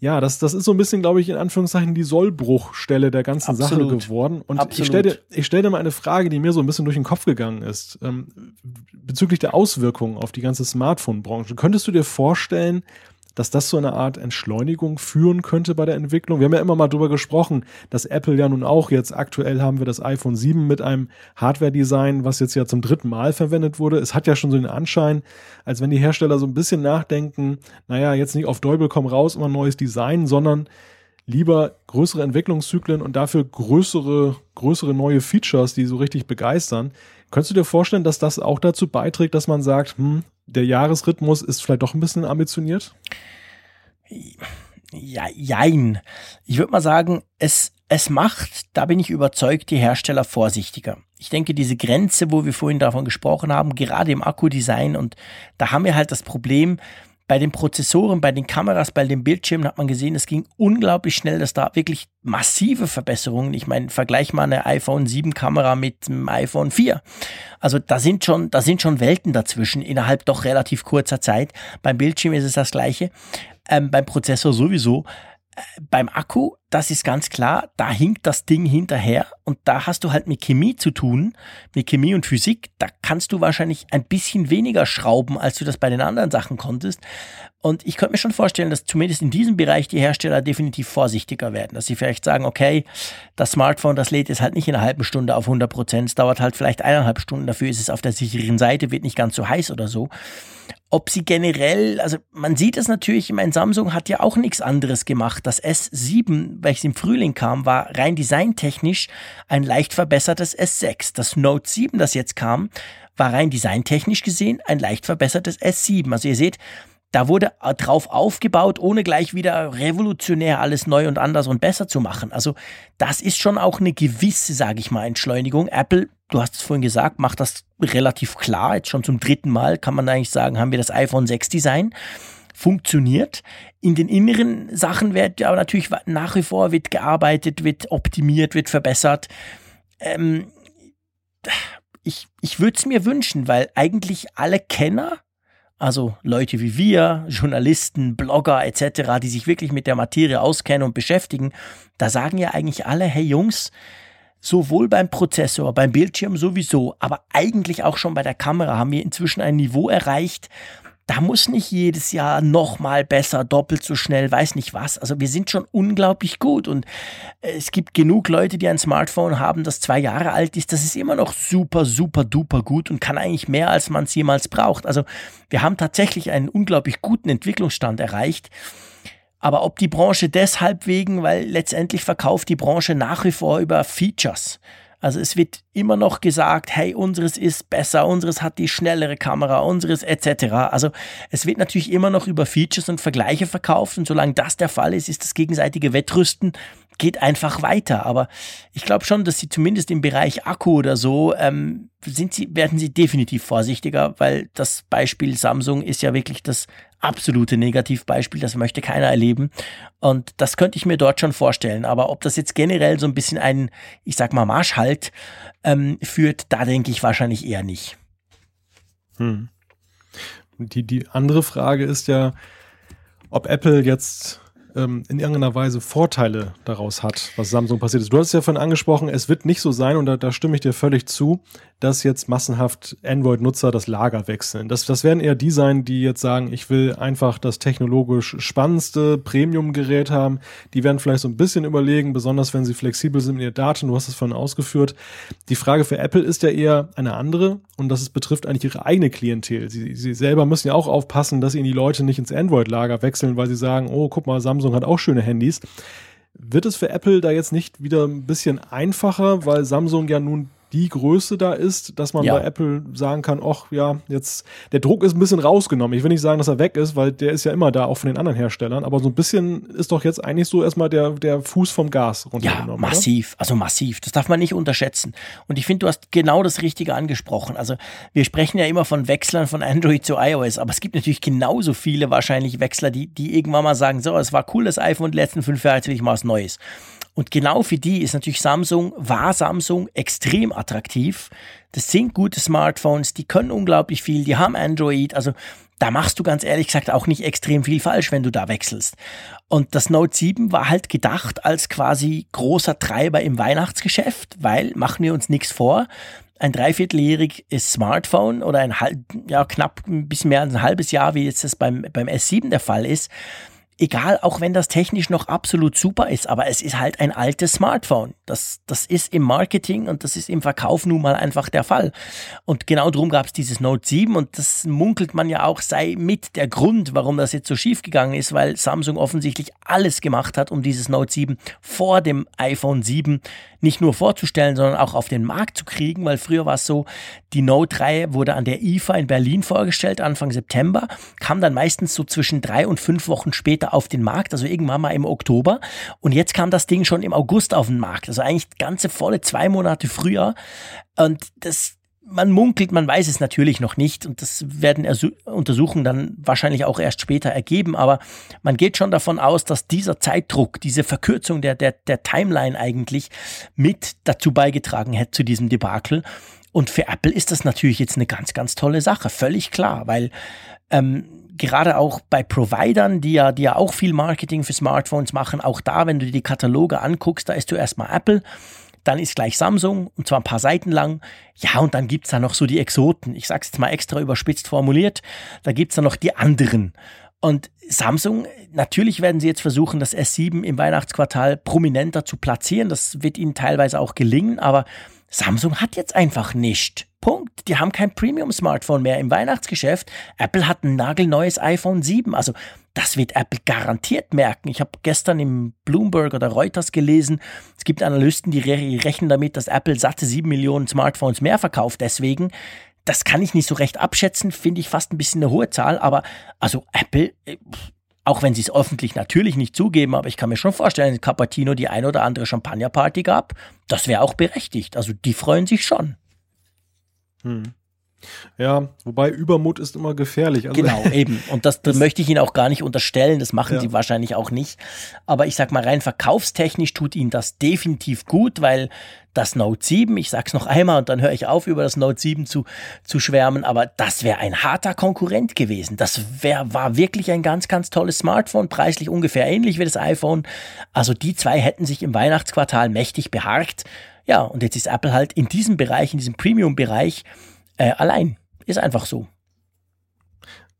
Speaker 2: ja, das, das ist so ein bisschen, glaube ich, in Anführungszeichen die Sollbruchstelle der ganzen Absolut. Sache geworden. Und Absolut. ich stelle dir, ich stell dir mal eine Frage, die mir so ein bisschen durch den Kopf gegangen ist, ähm, bezüglich der Auswirkungen auf die ganze Smartphone-Branche. Könntest du dir vorstellen, dass das so eine Art Entschleunigung führen könnte bei der Entwicklung. Wir haben ja immer mal drüber gesprochen, dass Apple ja nun auch jetzt aktuell haben wir das iPhone 7 mit einem Hardware-Design, was jetzt ja zum dritten Mal verwendet wurde. Es hat ja schon so den Anschein, als wenn die Hersteller so ein bisschen nachdenken, naja, jetzt nicht auf Däubel komm raus, immer neues Design, sondern lieber größere Entwicklungszyklen und dafür größere, größere neue Features, die so richtig begeistern. Könntest du dir vorstellen, dass das auch dazu beiträgt, dass man sagt, hm, der Jahresrhythmus ist vielleicht doch ein bisschen ambitioniert?
Speaker 3: Ja, jein. Ich würde mal sagen, es, es macht, da bin ich überzeugt, die Hersteller vorsichtiger. Ich denke, diese Grenze, wo wir vorhin davon gesprochen haben, gerade im Akkudesign, und da haben wir halt das Problem, bei den Prozessoren, bei den Kameras, bei den Bildschirmen hat man gesehen, es ging unglaublich schnell, dass da wirklich massive Verbesserungen. Ich meine, vergleich mal eine iPhone 7 Kamera mit einem iPhone 4. Also da sind schon, da sind schon Welten dazwischen innerhalb doch relativ kurzer Zeit. Beim Bildschirm ist es das gleiche. Ähm, beim Prozessor sowieso beim Akku, das ist ganz klar, da hinkt das Ding hinterher und da hast du halt mit Chemie zu tun, mit Chemie und Physik, da kannst du wahrscheinlich ein bisschen weniger schrauben, als du das bei den anderen Sachen konntest. Und ich könnte mir schon vorstellen, dass zumindest in diesem Bereich die Hersteller definitiv vorsichtiger werden, dass sie vielleicht sagen, okay, das Smartphone, das lädt jetzt halt nicht in einer halben Stunde auf 100 Prozent, es dauert halt vielleicht eineinhalb Stunden, dafür ist es auf der sicheren Seite, wird nicht ganz so heiß oder so ob sie generell, also man sieht es natürlich, ich meine, Samsung hat ja auch nichts anderes gemacht. Das S7, welches im Frühling kam, war rein designtechnisch ein leicht verbessertes S6. Das Note 7, das jetzt kam, war rein designtechnisch gesehen ein leicht verbessertes S7. Also ihr seht, da wurde drauf aufgebaut, ohne gleich wieder revolutionär alles neu und anders und besser zu machen. Also das ist schon auch eine gewisse, sage ich mal, Entschleunigung. Apple, du hast es vorhin gesagt, macht das relativ klar. Jetzt schon zum dritten Mal kann man eigentlich sagen, haben wir das iPhone 6 Design funktioniert. In den inneren Sachen wird aber natürlich nach wie vor wird gearbeitet, wird optimiert, wird verbessert. Ähm, ich ich würde es mir wünschen, weil eigentlich alle Kenner also Leute wie wir, Journalisten, Blogger etc., die sich wirklich mit der Materie auskennen und beschäftigen, da sagen ja eigentlich alle, hey Jungs, sowohl beim Prozessor, beim Bildschirm sowieso, aber eigentlich auch schon bei der Kamera haben wir inzwischen ein Niveau erreicht, da muss nicht jedes Jahr nochmal besser, doppelt so schnell, weiß nicht was. Also wir sind schon unglaublich gut und äh, es gibt genug Leute, die ein Smartphone haben, das zwei Jahre alt ist. Das ist immer noch super, super, duper gut und kann eigentlich mehr, als man es jemals braucht. Also wir haben tatsächlich einen unglaublich guten Entwicklungsstand erreicht. Aber ob die Branche deshalb wegen, weil letztendlich verkauft die Branche nach wie vor über Features. Also es wird immer noch gesagt, hey, unseres ist besser, unseres hat die schnellere Kamera, unseres etc. Also es wird natürlich immer noch über Features und Vergleiche verkauft und solange das der Fall ist, ist das gegenseitige Wettrüsten geht einfach weiter. Aber ich glaube schon, dass sie zumindest im Bereich Akku oder so ähm, sind sie, werden sie definitiv vorsichtiger, weil das Beispiel Samsung ist ja wirklich das absolute Negativbeispiel, das möchte keiner erleben. Und das könnte ich mir dort schon vorstellen. Aber ob das jetzt generell so ein bisschen einen, ich sag mal, Marschhalt ähm, führt, da denke ich wahrscheinlich eher nicht.
Speaker 2: Hm. Die, die andere Frage ist ja, ob Apple jetzt ähm, in irgendeiner Weise Vorteile daraus hat, was Samsung passiert ist. Du hast es ja vorhin angesprochen, es wird nicht so sein, und da, da stimme ich dir völlig zu, dass jetzt massenhaft Android-Nutzer das Lager wechseln. Das, das werden eher die sein, die jetzt sagen, ich will einfach das technologisch spannendste Premium-Gerät haben. Die werden vielleicht so ein bisschen überlegen, besonders wenn sie flexibel sind in ihr Daten. Du hast es vorhin ausgeführt. Die Frage für Apple ist ja eher eine andere und das betrifft eigentlich ihre eigene Klientel. Sie, sie selber müssen ja auch aufpassen, dass ihnen die Leute nicht ins Android-Lager wechseln, weil sie sagen, oh, guck mal, Samsung hat auch schöne Handys. Wird es für Apple da jetzt nicht wieder ein bisschen einfacher, weil Samsung ja nun die Größe da ist, dass man ja. bei Apple sagen kann, ach ja, jetzt der Druck ist ein bisschen rausgenommen. Ich will nicht sagen, dass er weg ist, weil der ist ja immer da, auch von den anderen Herstellern, aber so ein bisschen ist doch jetzt eigentlich so erstmal der, der Fuß vom Gas
Speaker 3: runtergenommen. Ja, massiv, oder? also massiv. Das darf man nicht unterschätzen. Und ich finde, du hast genau das Richtige angesprochen. Also wir sprechen ja immer von Wechslern von Android zu iOS, aber es gibt natürlich genauso viele wahrscheinlich Wechsler, die, die irgendwann mal sagen, so, es war cool, das iPhone die letzten fünf Jahre, jetzt will ich mal was Neues. Und genau für die ist natürlich Samsung, war Samsung extrem attraktiv. Das sind gute Smartphones, die können unglaublich viel, die haben Android, also da machst du ganz ehrlich gesagt auch nicht extrem viel falsch, wenn du da wechselst. Und das Note 7 war halt gedacht als quasi großer Treiber im Weihnachtsgeschäft, weil, machen wir uns nichts vor, ein dreivierteljähriges Smartphone oder ein halb, ja, knapp ein bisschen mehr als ein halbes Jahr, wie jetzt das beim, beim S7 der Fall ist, egal, auch wenn das technisch noch absolut super ist, aber es ist halt ein altes Smartphone. Das, das ist im Marketing und das ist im Verkauf nun mal einfach der Fall. Und genau darum gab es dieses Note 7 und das munkelt man ja auch sei mit der Grund, warum das jetzt so schief gegangen ist, weil Samsung offensichtlich alles gemacht hat, um dieses Note 7 vor dem iPhone 7 nicht nur vorzustellen, sondern auch auf den Markt zu kriegen, weil früher war es so, die Note-Reihe wurde an der IFA in Berlin vorgestellt, Anfang September, kam dann meistens so zwischen drei und fünf Wochen später auf den Markt, also irgendwann mal im Oktober. Und jetzt kam das Ding schon im August auf den Markt, also eigentlich ganze volle zwei Monate früher. Und das, man munkelt, man weiß es natürlich noch nicht und das werden Untersuchungen dann wahrscheinlich auch erst später ergeben, aber man geht schon davon aus, dass dieser Zeitdruck, diese Verkürzung der, der, der Timeline eigentlich mit dazu beigetragen hätte zu diesem Debakel. Und für Apple ist das natürlich jetzt eine ganz, ganz tolle Sache, völlig klar, weil ähm, gerade auch bei Providern, die ja, die ja auch viel Marketing für Smartphones machen, auch da, wenn du dir die Kataloge anguckst, da ist du erstmal Apple dann ist gleich Samsung und zwar ein paar Seiten lang. Ja, und dann gibt's da noch so die Exoten. Ich sag's jetzt mal extra überspitzt formuliert. Da gibt's dann noch die anderen. Und Samsung, natürlich werden sie jetzt versuchen, das S7 im Weihnachtsquartal prominenter zu platzieren. Das wird ihnen teilweise auch gelingen, aber Samsung hat jetzt einfach nicht. Punkt. Die haben kein Premium-Smartphone mehr im Weihnachtsgeschäft. Apple hat ein nagelneues iPhone 7. Also das wird Apple garantiert merken. Ich habe gestern im Bloomberg oder Reuters gelesen, es gibt Analysten, die rechnen damit, dass Apple satte 7 Millionen Smartphones mehr verkauft. Deswegen, das kann ich nicht so recht abschätzen, finde ich fast ein bisschen eine hohe Zahl. Aber also Apple, äh, auch wenn sie es öffentlich natürlich nicht zugeben, aber ich kann mir schon vorstellen, dass Cappuccino die ein oder andere Champagnerparty gab. Das wäre auch berechtigt. Also die freuen sich schon.
Speaker 2: Hm. Ja, wobei Übermut ist immer gefährlich.
Speaker 3: Also genau, eben. Und das, das, möchte ich Ihnen auch gar nicht unterstellen. Das machen ja. Sie wahrscheinlich auch nicht. Aber ich sag mal, rein verkaufstechnisch tut Ihnen das definitiv gut, weil das Note 7, ich sag's noch einmal und dann höre ich auf, über das Note 7 zu, zu schwärmen, aber das wäre ein harter Konkurrent gewesen. Das wär, war wirklich ein ganz, ganz tolles Smartphone, preislich ungefähr ähnlich wie das iPhone. Also die zwei hätten sich im Weihnachtsquartal mächtig beharkt. Ja, und jetzt ist Apple halt in diesem Bereich, in diesem Premium-Bereich äh, allein. Ist einfach so.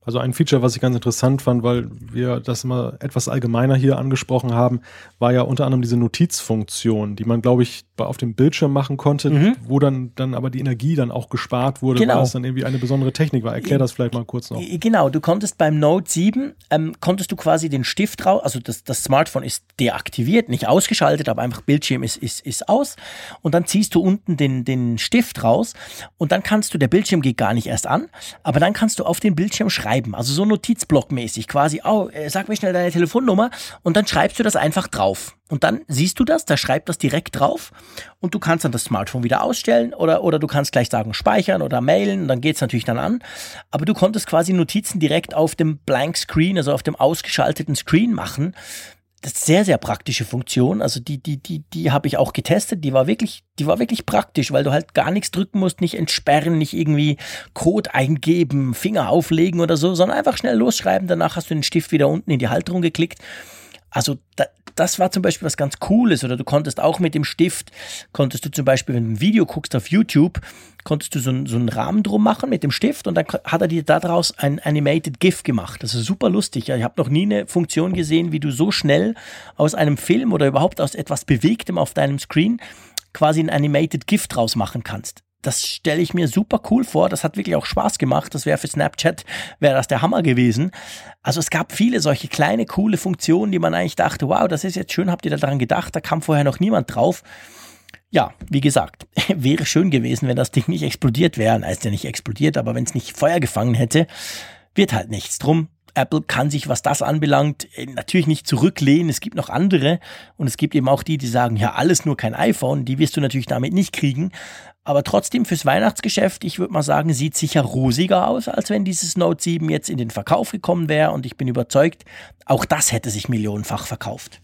Speaker 2: Also ein Feature, was ich ganz interessant fand, weil wir das immer etwas allgemeiner hier angesprochen haben, war ja unter anderem diese Notizfunktion, die man, glaube ich, auf dem Bildschirm machen konnte, mhm. wo dann, dann aber die Energie dann auch gespart wurde, genau. weil es dann irgendwie eine besondere Technik war. Erklär das vielleicht mal kurz noch.
Speaker 3: Genau, du konntest beim Note 7, ähm, konntest du quasi den Stift raus, also das, das Smartphone ist deaktiviert, nicht ausgeschaltet, aber einfach Bildschirm ist, ist, ist aus und dann ziehst du unten den, den Stift raus und dann kannst du, der Bildschirm geht gar nicht erst an, aber dann kannst du auf den Bildschirm schreiben also so Notizblockmäßig quasi, oh, äh, sag mir schnell deine Telefonnummer und dann schreibst du das einfach drauf. Und dann siehst du das, da schreibt das direkt drauf und du kannst dann das Smartphone wieder ausstellen oder, oder du kannst gleich sagen speichern oder mailen dann geht's natürlich dann an. Aber du konntest quasi Notizen direkt auf dem Blank Screen, also auf dem ausgeschalteten Screen machen das ist sehr, sehr praktische Funktion. Also die, die, die, die habe ich auch getestet. Die war wirklich, die war wirklich praktisch, weil du halt gar nichts drücken musst, nicht entsperren, nicht irgendwie Code eingeben, Finger auflegen oder so, sondern einfach schnell losschreiben. Danach hast du den Stift wieder unten in die Halterung geklickt. Also da, das war zum Beispiel was ganz Cooles. Oder du konntest auch mit dem Stift, konntest du zum Beispiel, wenn du ein Video guckst auf YouTube, konntest du so, so einen Rahmen drum machen mit dem Stift und dann hat er dir daraus ein Animated GIF gemacht. Das ist super lustig. Ich habe noch nie eine Funktion gesehen, wie du so schnell aus einem Film oder überhaupt aus etwas Bewegtem auf deinem Screen quasi ein Animated GIF draus machen kannst das stelle ich mir super cool vor. Das hat wirklich auch Spaß gemacht. Das wäre für Snapchat, wäre das der Hammer gewesen. Also es gab viele solche kleine, coole Funktionen, die man eigentlich dachte, wow, das ist jetzt schön, habt ihr daran gedacht, da kam vorher noch niemand drauf. Ja, wie gesagt, wäre schön gewesen, wenn das Ding nicht explodiert wäre. Er ist ja nicht explodiert, aber wenn es nicht Feuer gefangen hätte, wird halt nichts drum. Apple kann sich, was das anbelangt, äh, natürlich nicht zurücklehnen. Es gibt noch andere und es gibt eben auch die, die sagen, ja, alles nur kein iPhone. Die wirst du natürlich damit nicht kriegen. Aber trotzdem fürs Weihnachtsgeschäft, ich würde mal sagen, sieht sicher rosiger aus, als wenn dieses Note 7 jetzt in den Verkauf gekommen wäre. Und ich bin überzeugt, auch das hätte sich millionenfach verkauft.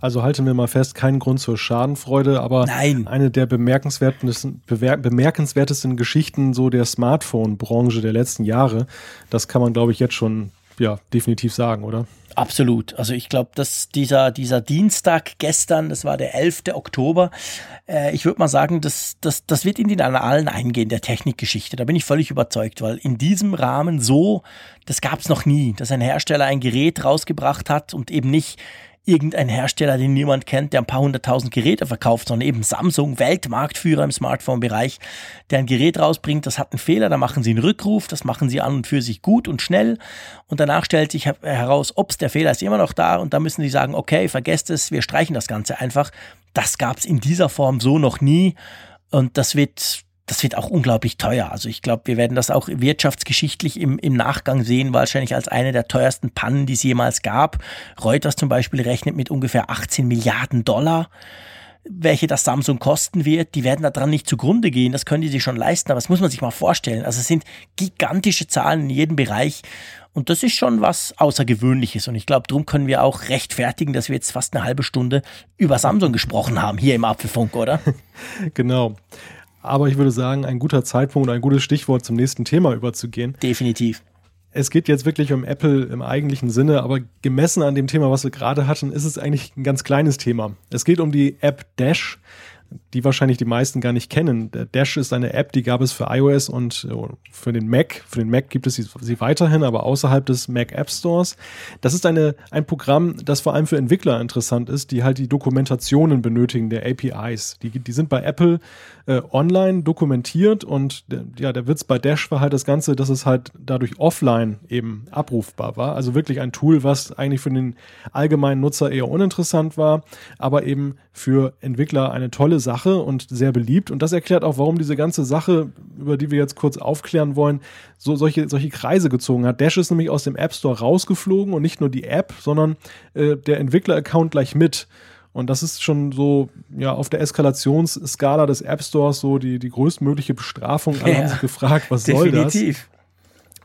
Speaker 2: Also halten wir mal fest, kein Grund zur Schadenfreude, aber
Speaker 3: Nein.
Speaker 2: eine der bemerkenswertesten, bemerkenswertesten Geschichten so der Smartphone-Branche der letzten Jahre. Das kann man, glaube ich, jetzt schon ja, definitiv sagen, oder?
Speaker 3: Absolut. Also ich glaube, dass dieser, dieser Dienstag gestern, das war der 11. Oktober, äh, ich würde mal sagen, das, das, das wird in den Annalen eingehen, der Technikgeschichte. Da bin ich völlig überzeugt, weil in diesem Rahmen so, das gab es noch nie, dass ein Hersteller ein Gerät rausgebracht hat und eben nicht irgendein Hersteller, den niemand kennt, der ein paar hunderttausend Geräte verkauft, sondern eben Samsung, Weltmarktführer im Smartphone-Bereich, der ein Gerät rausbringt, das hat einen Fehler, da machen sie einen Rückruf, das machen sie an und für sich gut und schnell. Und danach stellt sich heraus, ob der Fehler ist immer noch da. Und da müssen sie sagen, okay, vergesst es, wir streichen das Ganze einfach. Das gab es in dieser Form so noch nie. Und das wird das wird auch unglaublich teuer. Also ich glaube, wir werden das auch wirtschaftsgeschichtlich im, im Nachgang sehen, wahrscheinlich als eine der teuersten Pannen, die es jemals gab. Reuters zum Beispiel rechnet mit ungefähr 18 Milliarden Dollar welche das Samsung kosten wird, die werden daran nicht zugrunde gehen, das können die sich schon leisten, aber das muss man sich mal vorstellen. Also es sind gigantische Zahlen in jedem Bereich und das ist schon was Außergewöhnliches und ich glaube, darum können wir auch rechtfertigen, dass wir jetzt fast eine halbe Stunde über Samsung gesprochen haben hier im Apfelfunk, oder?
Speaker 2: genau. Aber ich würde sagen, ein guter Zeitpunkt, ein gutes Stichwort zum nächsten Thema überzugehen.
Speaker 3: Definitiv.
Speaker 2: Es geht jetzt wirklich um Apple im eigentlichen Sinne, aber gemessen an dem Thema, was wir gerade hatten, ist es eigentlich ein ganz kleines Thema. Es geht um die App Dash die wahrscheinlich die meisten gar nicht kennen. Der Dash ist eine App, die gab es für iOS und äh, für den Mac. Für den Mac gibt es sie, sie, weiterhin, aber außerhalb des Mac App Stores. Das ist eine, ein Programm, das vor allem für Entwickler interessant ist, die halt die Dokumentationen benötigen der APIs. Die, die sind bei Apple äh, online dokumentiert und ja, der Witz bei Dash war halt das Ganze, dass es halt dadurch offline eben abrufbar war. Also wirklich ein Tool, was eigentlich für den allgemeinen Nutzer eher uninteressant war, aber eben für Entwickler eine tolle Sache und sehr beliebt. Und das erklärt auch, warum diese ganze Sache, über die wir jetzt kurz aufklären wollen, so solche, solche Kreise gezogen hat. Dash ist nämlich aus dem App Store rausgeflogen und nicht nur die App, sondern äh, der Entwickler-Account gleich mit. Und das ist schon so, ja, auf der Eskalationsskala des App Stores so die, die größtmögliche Bestrafung. Alle ja, haben sich gefragt, was soll das? Definitiv.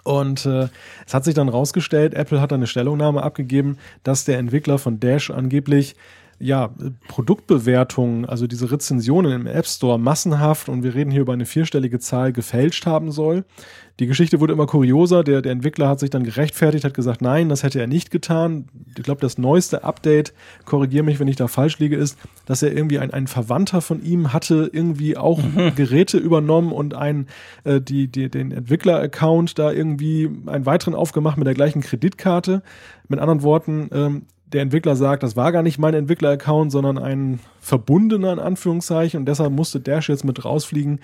Speaker 2: Und äh, es hat sich dann rausgestellt, Apple hat eine Stellungnahme abgegeben, dass der Entwickler von Dash angeblich ja, Produktbewertungen, also diese Rezensionen im App Store massenhaft und wir reden hier über eine vierstellige Zahl gefälscht haben soll. Die Geschichte wurde immer kurioser. Der, der Entwickler hat sich dann gerechtfertigt, hat gesagt, nein, das hätte er nicht getan. Ich glaube, das neueste Update, korrigiere mich, wenn ich da falsch liege, ist, dass er irgendwie ein, ein Verwandter von ihm hatte irgendwie auch mhm. Geräte übernommen und ein, äh, die, die, den Entwickler-Account da irgendwie einen weiteren aufgemacht mit der gleichen Kreditkarte. Mit anderen Worten, ähm, der Entwickler sagt, das war gar nicht mein Entwickler-Account, sondern ein verbundener in Anführungszeichen und deshalb musste Dash jetzt mit rausfliegen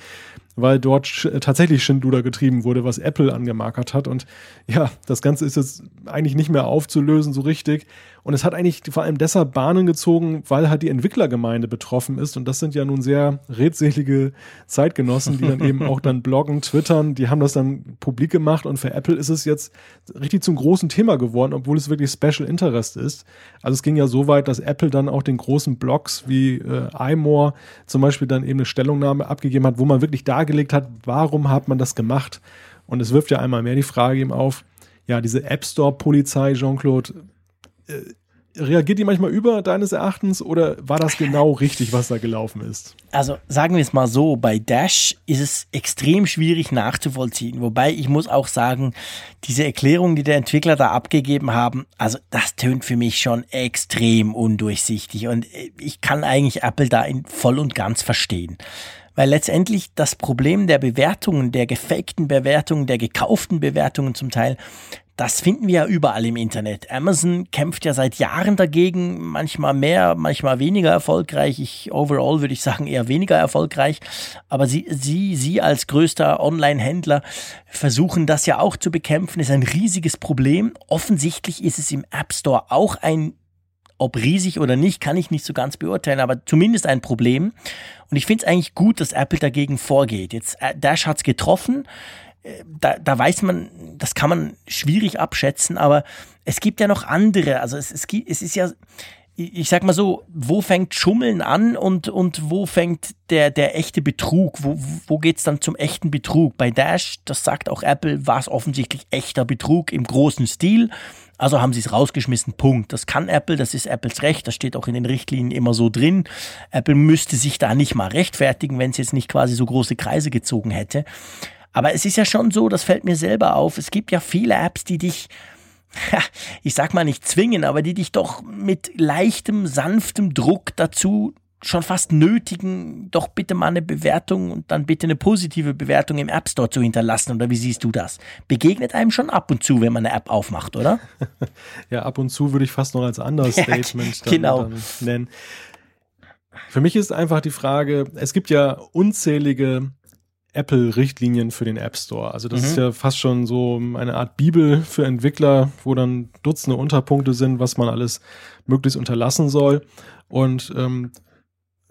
Speaker 2: weil dort äh, tatsächlich Schindluder getrieben wurde, was Apple angemarkert hat. Und ja, das Ganze ist jetzt eigentlich nicht mehr aufzulösen so richtig. Und es hat eigentlich vor allem deshalb Bahnen gezogen, weil halt die Entwicklergemeinde betroffen ist. Und das sind ja nun sehr redselige Zeitgenossen, die dann eben auch dann bloggen, twittern. Die haben das dann publik gemacht. Und für Apple ist es jetzt richtig zum großen Thema geworden, obwohl es wirklich Special Interest ist. Also es ging ja so weit, dass Apple dann auch den großen Blogs wie äh, iMore zum Beispiel dann eben eine Stellungnahme abgegeben hat, wo man wirklich da dargelegt hat, warum hat man das gemacht. Und es wirft ja einmal mehr die Frage eben auf, ja, diese App Store-Polizei, Jean-Claude, äh, reagiert die manchmal über deines Erachtens oder war das genau richtig, was da gelaufen ist?
Speaker 3: Also sagen wir es mal so, bei Dash ist es extrem schwierig nachzuvollziehen. Wobei ich muss auch sagen, diese Erklärung, die der Entwickler da abgegeben haben, also das tönt für mich schon extrem undurchsichtig und äh, ich kann eigentlich Apple da in voll und ganz verstehen weil letztendlich das Problem der Bewertungen, der gefakten Bewertungen, der gekauften Bewertungen zum Teil, das finden wir ja überall im Internet. Amazon kämpft ja seit Jahren dagegen, manchmal mehr, manchmal weniger erfolgreich. Ich, overall würde ich sagen eher weniger erfolgreich. Aber sie, sie, sie als größter Online-Händler versuchen das ja auch zu bekämpfen. Ist ein riesiges Problem. Offensichtlich ist es im App Store auch ein ob riesig oder nicht, kann ich nicht so ganz beurteilen, aber zumindest ein Problem. Und ich finde es eigentlich gut, dass Apple dagegen vorgeht. Jetzt, äh, Dash hat's getroffen. Äh, da, da weiß man, das kann man schwierig abschätzen, aber es gibt ja noch andere. Also es, es, gibt, es ist ja, ich sag mal so, wo fängt Schummeln an und, und wo fängt der, der echte Betrug? Wo, wo geht's dann zum echten Betrug? Bei Dash, das sagt auch Apple, war es offensichtlich echter Betrug im großen Stil. Also haben sie es rausgeschmissen, Punkt. Das kann Apple, das ist Apples Recht, das steht auch in den Richtlinien immer so drin. Apple müsste sich da nicht mal rechtfertigen, wenn es jetzt nicht quasi so große Kreise gezogen hätte. Aber es ist ja schon so, das fällt mir selber auf, es gibt ja viele Apps, die dich, ich sag mal nicht zwingen, aber die dich doch mit leichtem, sanftem Druck dazu schon fast nötigen, doch bitte mal eine Bewertung und dann bitte eine positive Bewertung im App Store zu hinterlassen. Oder wie siehst du das? Begegnet einem schon ab und zu, wenn man eine App aufmacht, oder?
Speaker 2: ja, ab und zu würde ich fast noch als Understatement
Speaker 3: ja, genau. dann
Speaker 2: nennen. Für mich ist einfach die Frage, es gibt ja unzählige Apple-Richtlinien für den App Store. Also das mhm. ist ja fast schon so eine Art Bibel für Entwickler, wo dann Dutzende Unterpunkte sind, was man alles möglichst unterlassen soll. Und ähm,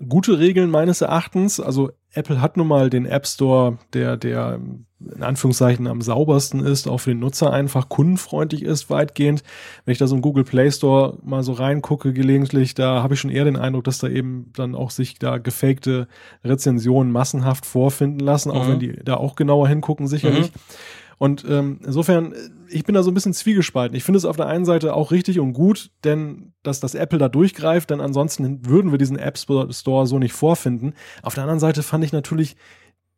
Speaker 2: gute Regeln meines Erachtens. Also Apple hat nun mal den App Store, der, der in Anführungszeichen am saubersten ist, auch für den Nutzer einfach kundenfreundlich ist, weitgehend. Wenn ich da so im Google Play Store mal so reingucke gelegentlich, da habe ich schon eher den Eindruck, dass da eben dann auch sich da gefakte Rezensionen massenhaft vorfinden lassen, auch mhm. wenn die da auch genauer hingucken, sicherlich. Mhm. Und ähm, insofern, ich bin da so ein bisschen zwiegespalten. Ich finde es auf der einen Seite auch richtig und gut, denn dass das Apple da durchgreift, denn ansonsten würden wir diesen App Store so nicht vorfinden. Auf der anderen Seite fand ich natürlich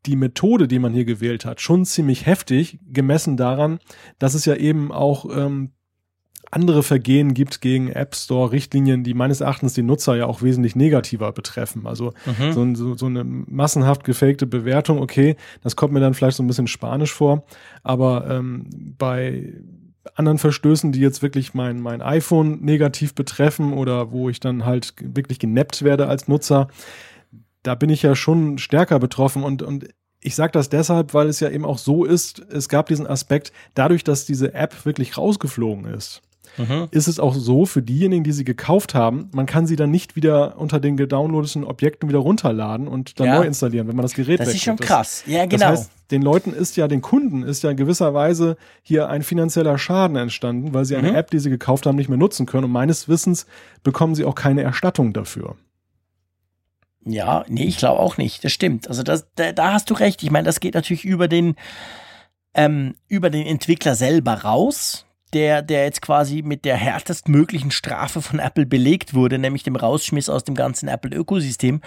Speaker 2: die Methode, die man hier gewählt hat, schon ziemlich heftig, gemessen daran, dass es ja eben auch ähm, andere Vergehen gibt gegen App Store Richtlinien, die meines Erachtens den Nutzer ja auch wesentlich negativer betreffen. Also mhm. so, so, so, eine massenhaft gefakte Bewertung, okay, das kommt mir dann vielleicht so ein bisschen spanisch vor, aber ähm, bei anderen Verstößen, die jetzt wirklich mein, mein iPhone negativ betreffen oder wo ich dann halt wirklich genappt werde als Nutzer, da bin ich ja schon stärker betroffen und, und ich sage das deshalb, weil es ja eben auch so ist, es gab diesen Aspekt, dadurch, dass diese App wirklich rausgeflogen ist, mhm. ist es auch so für diejenigen, die sie gekauft haben, man kann sie dann nicht wieder unter den gedownloadeten Objekten wieder runterladen und dann ja. neu installieren, wenn man das Gerät
Speaker 3: Das ist schon krass. Ja, genau.
Speaker 2: Das heißt, den Leuten ist ja, den Kunden ist ja in gewisser Weise hier ein finanzieller Schaden entstanden, weil sie eine mhm. App, die sie gekauft haben, nicht mehr nutzen können. Und meines Wissens bekommen sie auch keine Erstattung dafür.
Speaker 3: Ja, nee, ich glaube auch nicht. Das stimmt. Also das, da, da hast du recht. Ich meine, das geht natürlich über den, ähm, über den Entwickler selber raus der, der jetzt quasi mit der härtestmöglichen Strafe von Apple belegt wurde, nämlich dem Rausschmiss aus dem ganzen Apple-Ökosystem.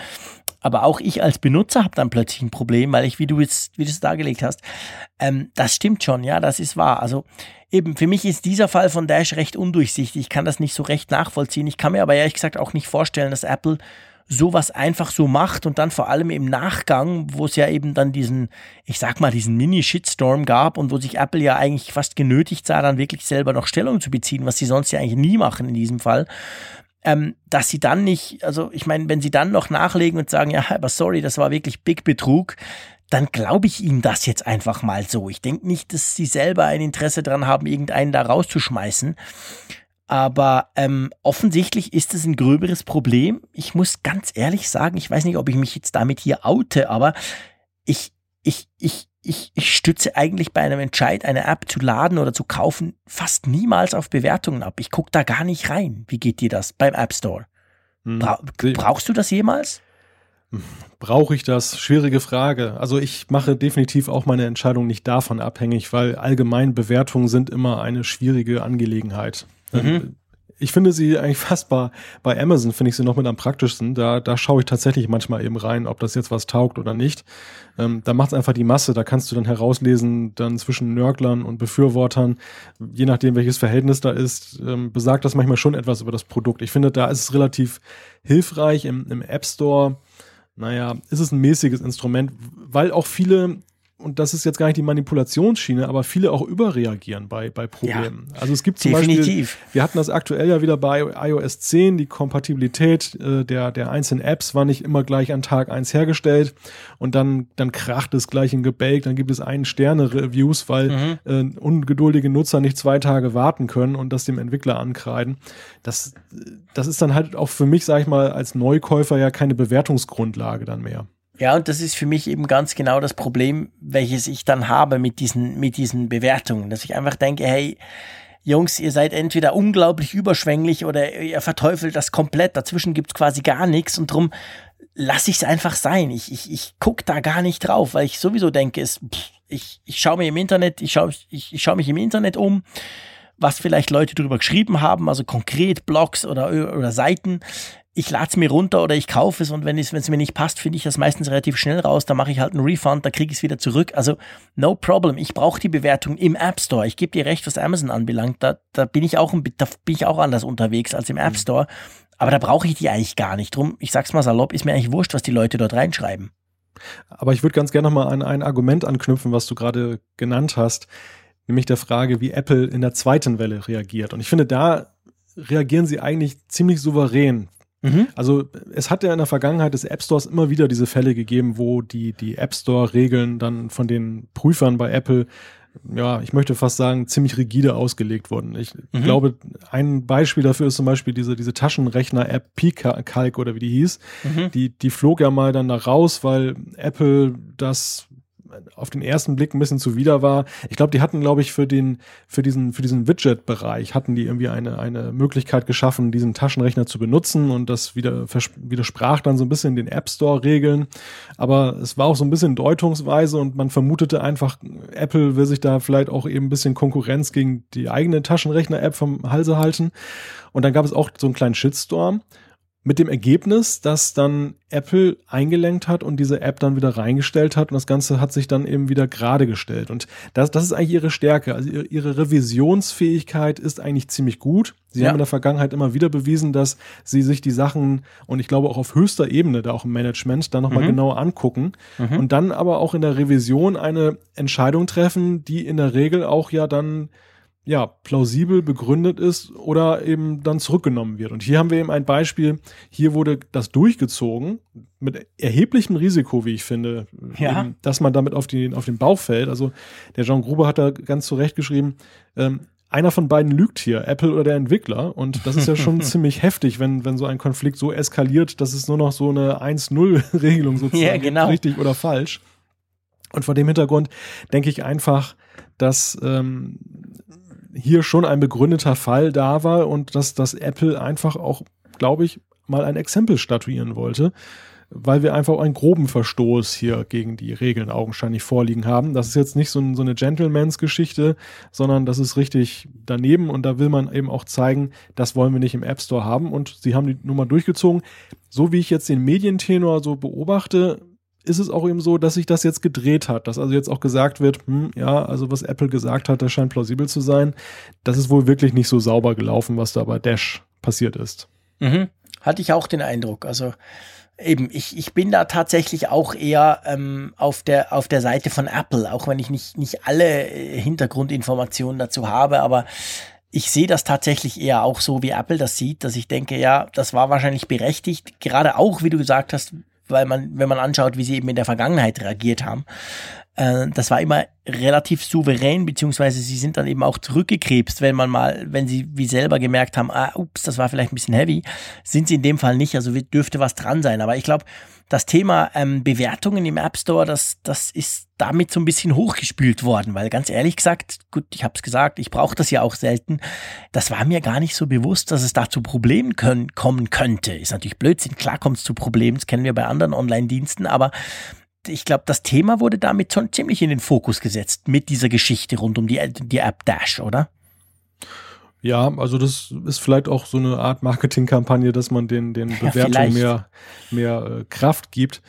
Speaker 3: Aber auch ich als Benutzer habe dann plötzlich ein Problem, weil ich, wie du jetzt, wie du es dargelegt hast, ähm, das stimmt schon, ja, das ist wahr. Also eben, für mich ist dieser Fall von Dash recht undurchsichtig. Ich kann das nicht so recht nachvollziehen. Ich kann mir aber ehrlich gesagt auch nicht vorstellen, dass Apple sowas einfach so macht und dann vor allem im Nachgang, wo es ja eben dann diesen, ich sag mal, diesen Mini-Shitstorm gab und wo sich Apple ja eigentlich fast genötigt sah, dann wirklich selber noch Stellung zu beziehen, was sie sonst ja eigentlich nie machen in diesem Fall. Ähm, dass sie dann nicht, also ich meine, wenn sie dann noch nachlegen und sagen, ja, aber sorry, das war wirklich Big Betrug, dann glaube ich ihnen das jetzt einfach mal so. Ich denke nicht, dass sie selber ein Interesse daran haben, irgendeinen da rauszuschmeißen. Aber ähm, offensichtlich ist es ein gröberes Problem. Ich muss ganz ehrlich sagen, ich weiß nicht, ob ich mich jetzt damit hier oute, aber ich, ich, ich, ich, ich stütze eigentlich bei einem Entscheid, eine App zu laden oder zu kaufen, fast niemals auf Bewertungen ab. Ich gucke da gar nicht rein. Wie geht dir das beim App Store? Hm. Bra brauchst du das jemals?
Speaker 2: Brauche ich das? Schwierige Frage. Also ich mache definitiv auch meine Entscheidung nicht davon abhängig, weil allgemein Bewertungen sind immer eine schwierige Angelegenheit. Mhm. Ich finde sie eigentlich fast bei, bei Amazon, finde ich sie noch mit am praktischsten. Da, da schaue ich tatsächlich manchmal eben rein, ob das jetzt was taugt oder nicht. Ähm, da macht es einfach die Masse. Da kannst du dann herauslesen, dann zwischen Nörglern und Befürwortern, je nachdem, welches Verhältnis da ist, ähm, besagt das manchmal schon etwas über das Produkt. Ich finde, da ist es relativ hilfreich im, im App Store. Naja, ist es ein mäßiges Instrument, weil auch viele und das ist jetzt gar nicht die Manipulationsschiene, aber viele auch überreagieren bei, bei Problemen. Ja, also es gibt zum definitiv. Beispiel, wir hatten das aktuell ja wieder bei iOS 10, die Kompatibilität äh, der, der einzelnen Apps war nicht immer gleich an Tag eins hergestellt und dann, dann kracht es gleich in Gebälk, dann gibt es einen Sterne-Reviews, weil mhm. äh, ungeduldige Nutzer nicht zwei Tage warten können und das dem Entwickler ankreiden. Das, das ist dann halt auch für mich, sag ich mal, als Neukäufer ja keine Bewertungsgrundlage dann mehr.
Speaker 3: Ja, und das ist für mich eben ganz genau das Problem, welches ich dann habe mit diesen, mit diesen Bewertungen, dass ich einfach denke, hey, Jungs, ihr seid entweder unglaublich überschwänglich oder ihr verteufelt das komplett. Dazwischen gibt's quasi gar nichts und drum lasse ich es einfach sein. Ich, ich, ich guck da gar nicht drauf, weil ich sowieso denke, es, pff, ich, ich schaue mir im Internet, ich schaue ich, ich schau mich im Internet um was vielleicht Leute darüber geschrieben haben, also konkret Blogs oder, oder Seiten. Ich lade es mir runter oder ich kaufe es und wenn es mir nicht passt, finde ich das meistens relativ schnell raus. Da mache ich halt einen Refund, da kriege ich es wieder zurück. Also no problem. Ich brauche die Bewertung im App Store. Ich gebe dir recht, was Amazon anbelangt. Da, da bin ich auch da bin ich auch anders unterwegs als im App mhm. Store. Aber da brauche ich die eigentlich gar nicht. Drum, ich sag's mal salopp, ist mir eigentlich wurscht, was die Leute dort reinschreiben.
Speaker 2: Aber ich würde ganz gerne nochmal an ein Argument anknüpfen, was du gerade genannt hast nämlich der Frage, wie Apple in der zweiten Welle reagiert. Und ich finde, da reagieren sie eigentlich ziemlich souverän. Mhm. Also es hat ja in der Vergangenheit des App Stores immer wieder diese Fälle gegeben, wo die, die App Store-Regeln dann von den Prüfern bei Apple ja, ich möchte fast sagen, ziemlich rigide ausgelegt wurden. Ich mhm. glaube, ein Beispiel dafür ist zum Beispiel diese, diese Taschenrechner-App P-Calc oder wie die hieß. Mhm. Die, die flog ja mal dann da raus, weil Apple das auf den ersten Blick ein bisschen zuwider war. Ich glaube, die hatten, glaube ich, für den, für diesen, für diesen Widget-Bereich hatten die irgendwie eine, eine Möglichkeit geschaffen, diesen Taschenrechner zu benutzen und das wieder, widersprach dann so ein bisschen den App Store-Regeln. Aber es war auch so ein bisschen deutungsweise und man vermutete einfach, Apple will sich da vielleicht auch eben ein bisschen Konkurrenz gegen die eigene Taschenrechner-App vom Halse halten. Und dann gab es auch so einen kleinen Shitstorm. Mit dem Ergebnis, dass dann Apple eingelenkt hat und diese App dann wieder reingestellt hat und das Ganze hat sich dann eben wieder gerade gestellt. Und das, das ist eigentlich ihre Stärke. Also ihre, Revisionsfähigkeit ist eigentlich ziemlich gut. Sie ja. haben in der Vergangenheit immer wieder bewiesen, dass sie sich die Sachen und ich glaube auch auf höchster Ebene, da auch im Management, dann nochmal mhm. genauer angucken mhm. und dann aber auch in der Revision eine Entscheidung treffen, die in der Regel auch ja dann ja, plausibel begründet ist oder eben dann zurückgenommen wird. Und hier haben wir eben ein Beispiel, hier wurde das durchgezogen mit erheblichem Risiko, wie ich finde, ja. eben, dass man damit auf, die, auf den Bauch fällt. Also der John Gruber hat da ganz zu Recht geschrieben, ähm, einer von beiden lügt hier, Apple oder der Entwickler. Und das ist ja schon ziemlich heftig, wenn, wenn so ein Konflikt so eskaliert, dass es nur noch so eine 1-0-Regelung sozusagen ja, genau. richtig oder falsch. Und vor dem Hintergrund denke ich einfach, dass ähm, hier schon ein begründeter Fall da war und dass das Apple einfach auch, glaube ich, mal ein Exempel statuieren wollte, weil wir einfach einen groben Verstoß hier gegen die Regeln augenscheinlich vorliegen haben. Das ist jetzt nicht so, ein, so eine Gentlemans-Geschichte, sondern das ist richtig daneben und da will man eben auch zeigen, das wollen wir nicht im App Store haben und sie haben die Nummer durchgezogen. So wie ich jetzt den Medientenor so beobachte, ist es auch eben so, dass sich das jetzt gedreht hat, dass also jetzt auch gesagt wird, hm, ja, also was Apple gesagt hat, das scheint plausibel zu sein. Das ist wohl wirklich nicht so sauber gelaufen, was da bei Dash passiert ist.
Speaker 3: Mhm. Hatte ich auch den Eindruck. Also eben, ich, ich bin da tatsächlich auch eher ähm, auf, der, auf der Seite von Apple, auch wenn ich nicht, nicht alle äh, Hintergrundinformationen dazu habe, aber ich sehe das tatsächlich eher auch so, wie Apple das sieht, dass ich denke, ja, das war wahrscheinlich berechtigt, gerade auch, wie du gesagt hast, weil man, wenn man anschaut, wie sie eben in der Vergangenheit reagiert haben, äh, das war immer relativ souverän, beziehungsweise sie sind dann eben auch zurückgekrebst, wenn man mal, wenn sie wie selber gemerkt haben, ah, ups, das war vielleicht ein bisschen heavy, sind sie in dem Fall nicht, also dürfte was dran sein. Aber ich glaube, das Thema ähm, Bewertungen im App Store, das, das ist damit so ein bisschen hochgespült worden, weil ganz ehrlich gesagt, gut, ich habe es gesagt, ich brauche das ja auch selten. Das war mir gar nicht so bewusst, dass es da zu Problemen können, kommen könnte. Ist natürlich Blödsinn, klar kommt es zu Problemen, das kennen wir bei anderen Online-Diensten, aber ich glaube, das Thema wurde damit schon ziemlich in den Fokus gesetzt mit dieser Geschichte rund um die, die App Dash, oder?
Speaker 2: Ja, also das ist vielleicht auch so eine Art Marketingkampagne, dass man den, den Bewertungen ja, mehr, mehr äh, Kraft gibt.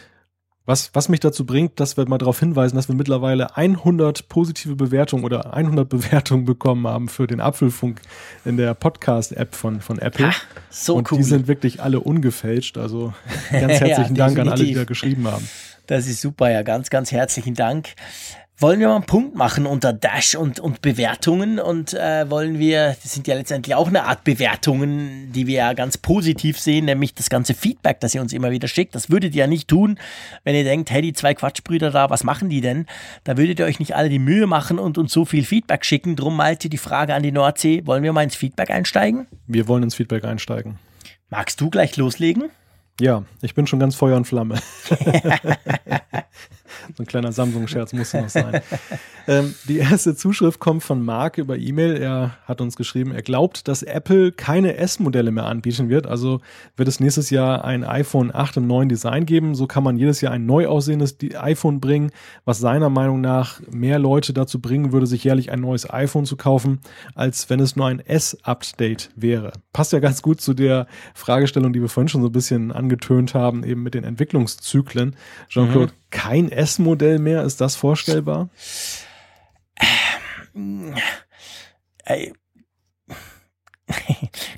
Speaker 2: Was, was mich dazu bringt, dass wir mal darauf hinweisen, dass wir mittlerweile 100 positive Bewertungen oder 100 Bewertungen bekommen haben für den Apfelfunk in der Podcast-App von, von Apple. Ach, so Und cool. die sind wirklich alle ungefälscht. Also ganz herzlichen ja, Dank an alle, die da geschrieben haben.
Speaker 3: Das ist super, ja, ganz, ganz herzlichen Dank wollen wir mal einen Punkt machen unter Dash und, und Bewertungen und äh, wollen wir, das sind ja letztendlich auch eine Art Bewertungen, die wir ja ganz positiv sehen, nämlich das ganze Feedback, das ihr uns immer wieder schickt. Das würdet ihr ja nicht tun, wenn ihr denkt, hey, die zwei Quatschbrüder da, was machen die denn? Da würdet ihr euch nicht alle die Mühe machen und uns so viel Feedback schicken. Drum malte die Frage an die Nordsee, wollen wir mal ins Feedback einsteigen?
Speaker 2: Wir wollen ins Feedback einsteigen.
Speaker 3: Magst du gleich loslegen?
Speaker 2: Ja, ich bin schon ganz Feuer und Flamme. so ein kleiner Samsung-Scherz muss noch sein. ähm, die erste Zuschrift kommt von Mark über E-Mail. Er hat uns geschrieben, er glaubt, dass Apple keine S-Modelle mehr anbieten wird. Also wird es nächstes Jahr ein iPhone 8 im neuen Design geben. So kann man jedes Jahr ein neu aussehendes iPhone bringen, was seiner Meinung nach mehr Leute dazu bringen würde, sich jährlich ein neues iPhone zu kaufen, als wenn es nur ein S-Update wäre. Passt ja ganz gut zu der Fragestellung, die wir vorhin schon so ein bisschen angetönt haben, eben mit den Entwicklungszyklen. Jean-Claude, mhm. Kein S-Modell mehr, ist das vorstellbar?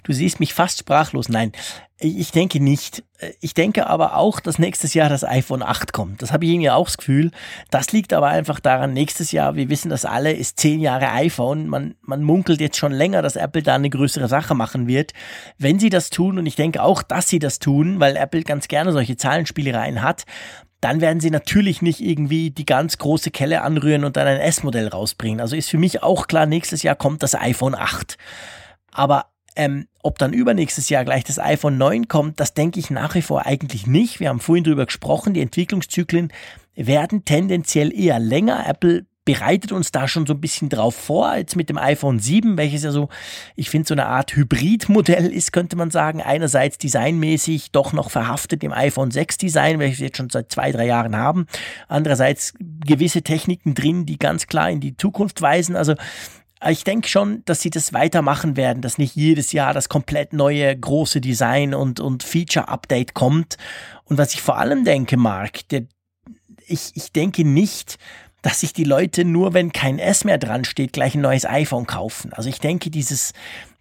Speaker 3: Du siehst mich fast sprachlos. Nein, ich denke nicht. Ich denke aber auch, dass nächstes Jahr das iPhone 8 kommt. Das habe ich irgendwie auch das Gefühl. Das liegt aber einfach daran, nächstes Jahr, wir wissen das alle, ist zehn Jahre iPhone. Man, man munkelt jetzt schon länger, dass Apple da eine größere Sache machen wird. Wenn sie das tun, und ich denke auch, dass sie das tun, weil Apple ganz gerne solche Zahlenspielereien hat, dann werden sie natürlich nicht irgendwie die ganz große Kelle anrühren und dann ein S-Modell rausbringen. Also ist für mich auch klar, nächstes Jahr kommt das iPhone 8. Aber ähm, ob dann übernächstes Jahr gleich das iPhone 9 kommt, das denke ich nach wie vor eigentlich nicht. Wir haben vorhin drüber gesprochen, die Entwicklungszyklen werden tendenziell eher länger. Apple bereitet uns da schon so ein bisschen drauf vor, jetzt mit dem iPhone 7, welches ja so, ich finde, so eine Art Hybridmodell ist, könnte man sagen. Einerseits designmäßig doch noch verhaftet im iPhone 6 Design, welches wir jetzt schon seit zwei, drei Jahren haben. Andererseits gewisse Techniken drin, die ganz klar in die Zukunft weisen. Also ich denke schon, dass sie das weitermachen werden, dass nicht jedes Jahr das komplett neue große Design und, und Feature-Update kommt. Und was ich vor allem denke, Mark, der, ich, ich denke nicht, dass sich die Leute nur, wenn kein S mehr dran steht, gleich ein neues iPhone kaufen. Also ich denke, dieses,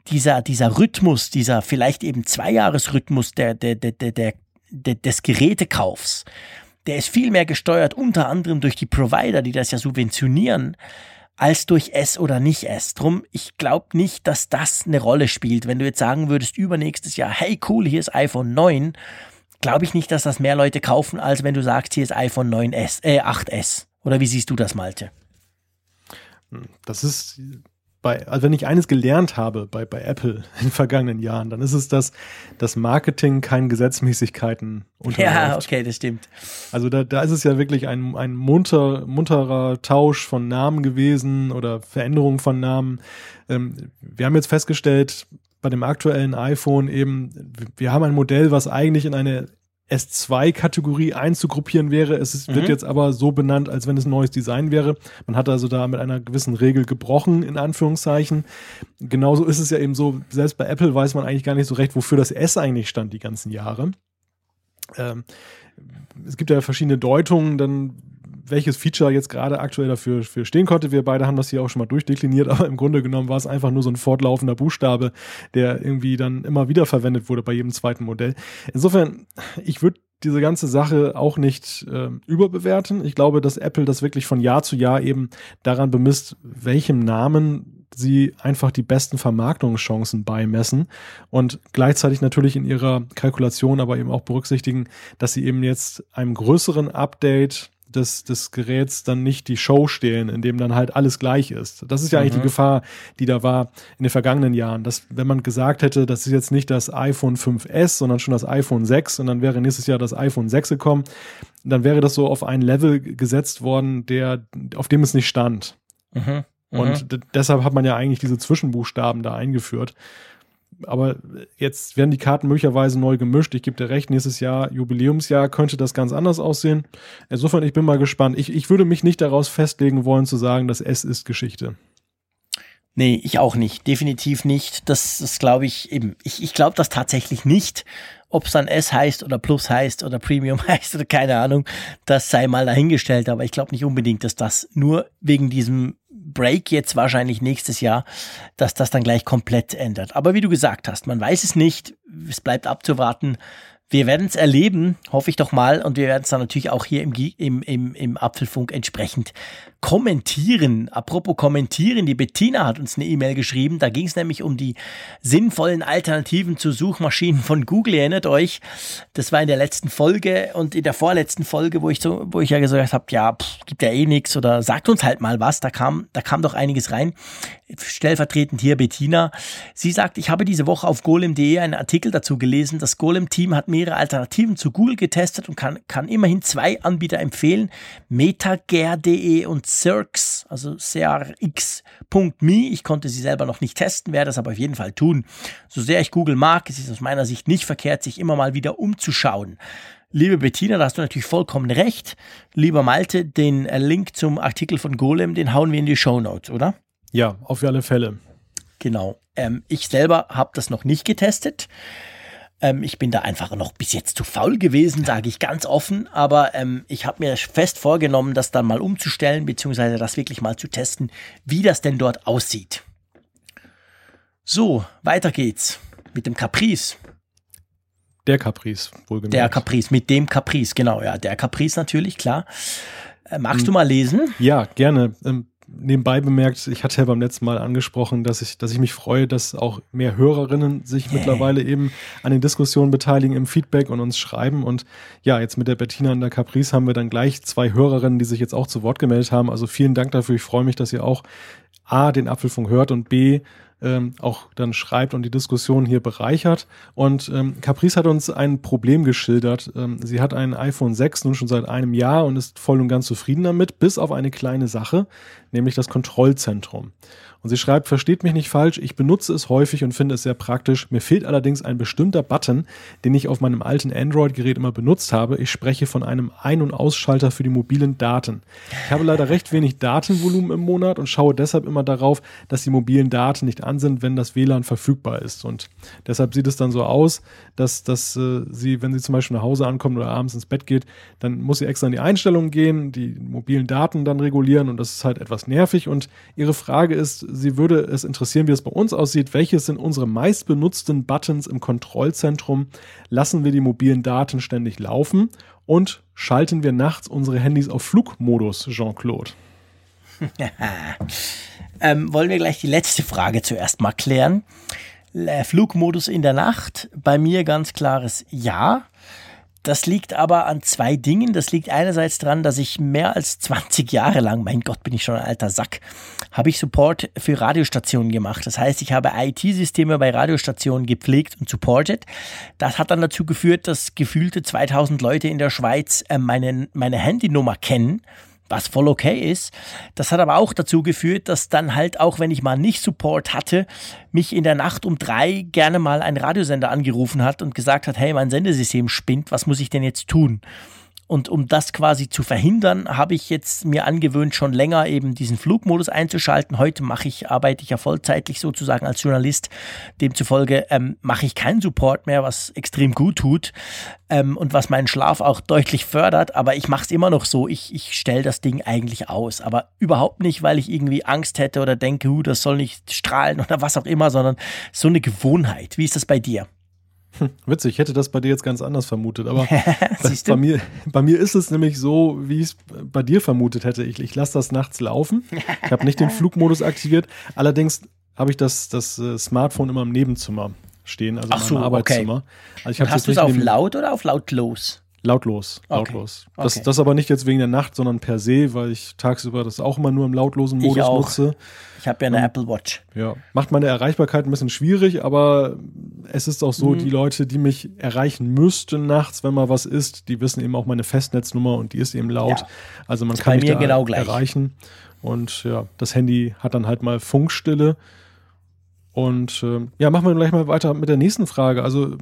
Speaker 3: dieser, dieser Rhythmus, dieser vielleicht eben Zweijahresrhythmus der, der, der, der, der, des Gerätekaufs, der ist viel mehr gesteuert, unter anderem durch die Provider, die das ja subventionieren, als durch S oder nicht S. Drum, ich glaube nicht, dass das eine Rolle spielt. Wenn du jetzt sagen würdest, übernächstes Jahr, hey cool, hier ist iPhone 9, glaube ich nicht, dass das mehr Leute kaufen, als wenn du sagst, hier ist iPhone 9S, äh, 8S. Oder wie siehst du das, Malte?
Speaker 2: Das ist bei, also wenn ich eines gelernt habe bei, bei Apple in den vergangenen Jahren, dann ist es, dass das Marketing keinen Gesetzmäßigkeiten unterläuft.
Speaker 3: Ja, okay, das stimmt.
Speaker 2: Also da, da ist es ja wirklich ein, ein munter, munterer Tausch von Namen gewesen oder Veränderung von Namen. Ähm, wir haben jetzt festgestellt, bei dem aktuellen iPhone eben, wir haben ein Modell, was eigentlich in eine S2-Kategorie einzugruppieren wäre. Es ist, mhm. wird jetzt aber so benannt, als wenn es ein neues Design wäre. Man hat also da mit einer gewissen Regel gebrochen, in Anführungszeichen. Genauso ist es ja eben so, selbst bei Apple weiß man eigentlich gar nicht so recht, wofür das S eigentlich stand die ganzen Jahre. Ähm, es gibt ja verschiedene Deutungen, dann welches Feature jetzt gerade aktuell dafür für stehen konnte. Wir beide haben das hier auch schon mal durchdekliniert, aber im Grunde genommen war es einfach nur so ein fortlaufender Buchstabe, der irgendwie dann immer wieder verwendet wurde bei jedem zweiten Modell. Insofern, ich würde diese ganze Sache auch nicht äh, überbewerten. Ich glaube, dass Apple das wirklich von Jahr zu Jahr eben daran bemisst, welchem Namen sie einfach die besten Vermarktungschancen beimessen und gleichzeitig natürlich in ihrer Kalkulation aber eben auch berücksichtigen, dass sie eben jetzt einem größeren Update des, des Geräts dann nicht die Show stehlen, in dem dann halt alles gleich ist. Das ist ja mhm. eigentlich die mhm. Gefahr, die da war in den vergangenen Jahren, dass wenn man gesagt hätte, das ist jetzt nicht das iPhone 5S, sondern schon das iPhone 6 und dann wäre nächstes Jahr das iPhone 6 gekommen, dann wäre das so auf ein Level gesetzt worden, der, auf dem es nicht stand. Mhm. Und mhm. deshalb hat man ja eigentlich diese Zwischenbuchstaben da eingeführt aber jetzt werden die Karten möglicherweise neu gemischt. Ich gebe dir recht, nächstes Jahr, Jubiläumsjahr, könnte das ganz anders aussehen. Insofern, ich bin mal gespannt. Ich, ich würde mich nicht daraus festlegen wollen, zu sagen, dass es ist Geschichte.
Speaker 3: Nee, ich auch nicht. Definitiv nicht. Das, das glaube ich eben. Ich, ich glaube das tatsächlich nicht. Ob es dann S heißt oder Plus heißt oder Premium heißt oder keine Ahnung, das sei mal dahingestellt. Aber ich glaube nicht unbedingt, dass das nur wegen diesem Break jetzt wahrscheinlich nächstes Jahr, dass das dann gleich komplett ändert. Aber wie du gesagt hast, man weiß es nicht. Es bleibt abzuwarten, wir werden es erleben, hoffe ich doch mal. Und wir werden es dann natürlich auch hier im, im, im, Apfelfunk entsprechend kommentieren. Apropos kommentieren, die Bettina hat uns eine E-Mail geschrieben. Da ging es nämlich um die sinnvollen Alternativen zu Suchmaschinen von Google. Erinnert euch, das war in der letzten Folge und in der vorletzten Folge, wo ich so, wo ich ja gesagt habe, ja, pff, gibt ja eh nichts oder sagt uns halt mal was. Da kam, da kam doch einiges rein. Stellvertretend hier Bettina. Sie sagt, ich habe diese Woche auf golem.de einen Artikel dazu gelesen. Das Golem-Team hat mehrere Alternativen zu Google getestet und kann, kann immerhin zwei Anbieter empfehlen. Metager.de und Cirx, also crx.me. Ich konnte sie selber noch nicht testen, werde das aber auf jeden Fall tun. So sehr ich Google mag, es ist aus meiner Sicht nicht verkehrt, sich immer mal wieder umzuschauen. Liebe Bettina, da hast du natürlich vollkommen recht. Lieber Malte, den Link zum Artikel von Golem, den hauen wir in die Show Notes, oder?
Speaker 2: Ja, auf alle Fälle.
Speaker 3: Genau. Ähm, ich selber habe das noch nicht getestet. Ähm, ich bin da einfach noch bis jetzt zu faul gewesen, sage ich ganz offen. Aber ähm, ich habe mir fest vorgenommen, das dann mal umzustellen, beziehungsweise das wirklich mal zu testen, wie das denn dort aussieht. So, weiter geht's mit dem Caprice.
Speaker 2: Der Caprice,
Speaker 3: wohlgemerkt. Der Caprice, mit dem Caprice, genau, ja. Der Caprice natürlich, klar. Äh, magst du mal lesen?
Speaker 2: Ja, gerne. Ähm, nebenbei bemerkt, ich hatte ja beim letzten Mal angesprochen, dass ich, dass ich mich freue, dass auch mehr Hörerinnen sich yeah. mittlerweile eben an den Diskussionen beteiligen, im Feedback und uns schreiben. Und ja, jetzt mit der Bettina und der Caprice haben wir dann gleich zwei Hörerinnen, die sich jetzt auch zu Wort gemeldet haben. Also vielen Dank dafür. Ich freue mich, dass ihr auch A, den Apfelfunk hört und B, ähm, auch dann schreibt und die Diskussion hier bereichert. Und ähm, Caprice hat uns ein Problem geschildert. Ähm, sie hat ein iPhone 6 nun schon seit einem Jahr und ist voll und ganz zufrieden damit, bis auf eine kleine Sache, nämlich das Kontrollzentrum. Und sie schreibt, versteht mich nicht falsch, ich benutze es häufig und finde es sehr praktisch. Mir fehlt allerdings ein bestimmter Button, den ich auf meinem alten Android-Gerät immer benutzt habe. Ich spreche von einem Ein- und Ausschalter für die mobilen Daten. Ich habe leider recht wenig Datenvolumen im Monat und schaue deshalb immer darauf, dass die mobilen Daten nicht an sind, wenn das WLAN verfügbar ist. Und deshalb sieht es dann so aus, dass, dass äh, sie, wenn sie zum Beispiel nach Hause ankommt oder abends ins Bett geht, dann muss sie extra in die Einstellungen gehen, die mobilen Daten dann regulieren und das ist halt etwas nervig. Und ihre Frage ist, sie würde es interessieren, wie es bei uns aussieht. Welches sind unsere meistbenutzten Buttons im Kontrollzentrum? Lassen wir die mobilen Daten ständig laufen? Und schalten wir nachts unsere Handys auf Flugmodus, Jean-Claude?
Speaker 3: ähm, wollen wir gleich die letzte Frage zuerst mal klären. Flugmodus in der Nacht, bei mir ganz klares Ja. Das liegt aber an zwei Dingen. Das liegt einerseits daran, dass ich mehr als 20 Jahre lang, mein Gott, bin ich schon ein alter Sack, habe ich Support für Radiostationen gemacht. Das heißt, ich habe IT-Systeme bei Radiostationen gepflegt und supported. Das hat dann dazu geführt, dass gefühlte 2000 Leute in der Schweiz äh, meine, meine Handynummer kennen was voll okay ist. Das hat aber auch dazu geführt, dass dann halt auch, wenn ich mal nicht Support hatte, mich in der Nacht um drei gerne mal ein Radiosender angerufen hat und gesagt hat, hey, mein Sendesystem spinnt, was muss ich denn jetzt tun? Und um das quasi zu verhindern, habe ich jetzt mir angewöhnt, schon länger eben diesen Flugmodus einzuschalten. Heute mache ich, arbeite ich ja vollzeitlich sozusagen als Journalist. Demzufolge ähm, mache ich keinen Support mehr, was extrem gut tut ähm, und was meinen Schlaf auch deutlich fördert. Aber ich mache es immer noch so. Ich, ich stelle das Ding eigentlich aus. Aber überhaupt nicht, weil ich irgendwie Angst hätte oder denke, hu, das soll nicht strahlen oder was auch immer, sondern so eine Gewohnheit. Wie ist das bei dir?
Speaker 2: Hm, witzig, ich hätte das bei dir jetzt ganz anders vermutet, aber bei, mir, bei mir ist es nämlich so, wie ich es bei dir vermutet hätte. Ich, ich lasse das nachts laufen. Ich habe nicht den Flugmodus aktiviert. Allerdings habe ich das, das äh, Smartphone immer im Nebenzimmer stehen, also
Speaker 3: Ach in meinem Arbeitszimmer.
Speaker 2: Okay.
Speaker 3: Also hast du es auf laut oder auf lautlos?
Speaker 2: Lautlos, lautlos. Okay. Das, das aber nicht jetzt wegen der Nacht, sondern per se, weil ich tagsüber das auch immer nur im lautlosen Modus ich auch. nutze.
Speaker 3: Ich habe ja eine um, Apple Watch.
Speaker 2: Ja, macht meine Erreichbarkeit ein bisschen schwierig, aber es ist auch so, mhm. die Leute, die mich erreichen müssten nachts, wenn mal was ist, die wissen eben auch meine Festnetznummer und die ist eben laut. Ja. Also man kann mich da genau erreichen. Und ja, das Handy hat dann halt mal Funkstille. Und äh, ja, machen wir gleich mal weiter mit der nächsten Frage. Also,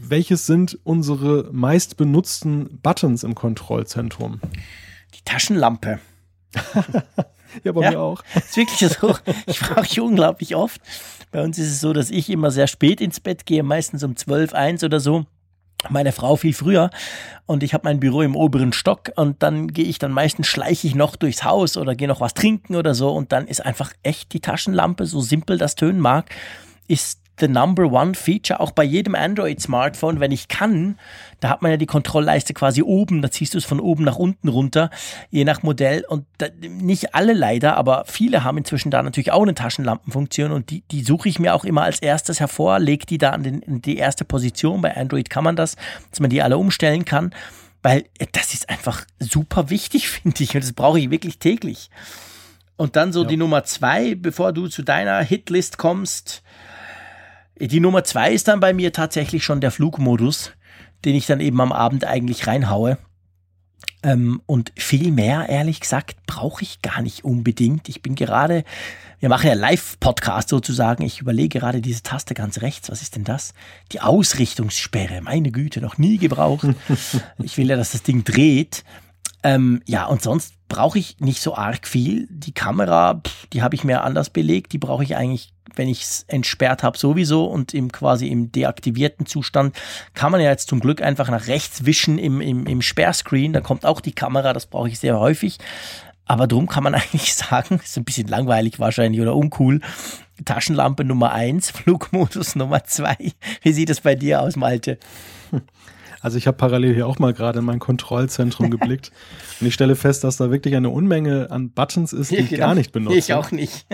Speaker 2: welches sind unsere meist benutzten Buttons im Kontrollzentrum?
Speaker 3: Die Taschenlampe.
Speaker 2: ja, bei ja, mir auch.
Speaker 3: Ist wirklich so. Ich frage ich unglaublich oft. Bei uns ist es so, dass ich immer sehr spät ins Bett gehe, meistens um 12, 1 oder so meine Frau viel früher und ich habe mein Büro im oberen Stock und dann gehe ich dann meistens schleiche ich noch durchs Haus oder gehe noch was trinken oder so und dann ist einfach echt die Taschenlampe, so simpel das tönen mag, ist the number one feature, auch bei jedem Android-Smartphone, wenn ich kann, da hat man ja die Kontrollleiste quasi oben, da ziehst du es von oben nach unten runter, je nach Modell. Und da, nicht alle leider, aber viele haben inzwischen da natürlich auch eine Taschenlampenfunktion und die, die suche ich mir auch immer als erstes hervor, leg die da an den, in die erste Position. Bei Android kann man das, dass man die alle umstellen kann, weil das ist einfach super wichtig, finde ich, und das brauche ich wirklich täglich. Und dann so ja. die Nummer zwei, bevor du zu deiner Hitlist kommst, die Nummer zwei ist dann bei mir tatsächlich schon der Flugmodus. den ich dann eben am Abend eigentlich reinhaue. Ähm, und viel mehr, ehrlich gesagt, brauche ich gar nicht unbedingt. Ich bin gerade, wir machen ja Live-Podcast sozusagen. Ich überlege gerade diese Taste ganz rechts. Was ist denn das? Die Ausrichtungssperre. Meine Güte, noch nie gebraucht. ich will ja, dass das Ding dreht. Ähm, ja, und sonst brauche ich nicht so arg viel. Die Kamera, pff, die habe ich mir anders belegt. Die brauche ich eigentlich, wenn ich es entsperrt habe, sowieso. Und im quasi im deaktivierten Zustand kann man ja jetzt zum Glück einfach nach rechts wischen im, im, im Sperrscreen. Da kommt auch die Kamera, das brauche ich sehr häufig. Aber drum kann man eigentlich sagen, ist ein bisschen langweilig wahrscheinlich oder uncool. Taschenlampe Nummer eins, Flugmodus Nummer zwei. Wie sieht es bei dir aus, Malte?
Speaker 2: Also ich habe parallel hier auch mal gerade in mein Kontrollzentrum geblickt und ich stelle fest, dass da wirklich eine Unmenge an Buttons ist, die ich
Speaker 3: Genau.
Speaker 2: gar nicht benutze.
Speaker 3: Ich auch nicht.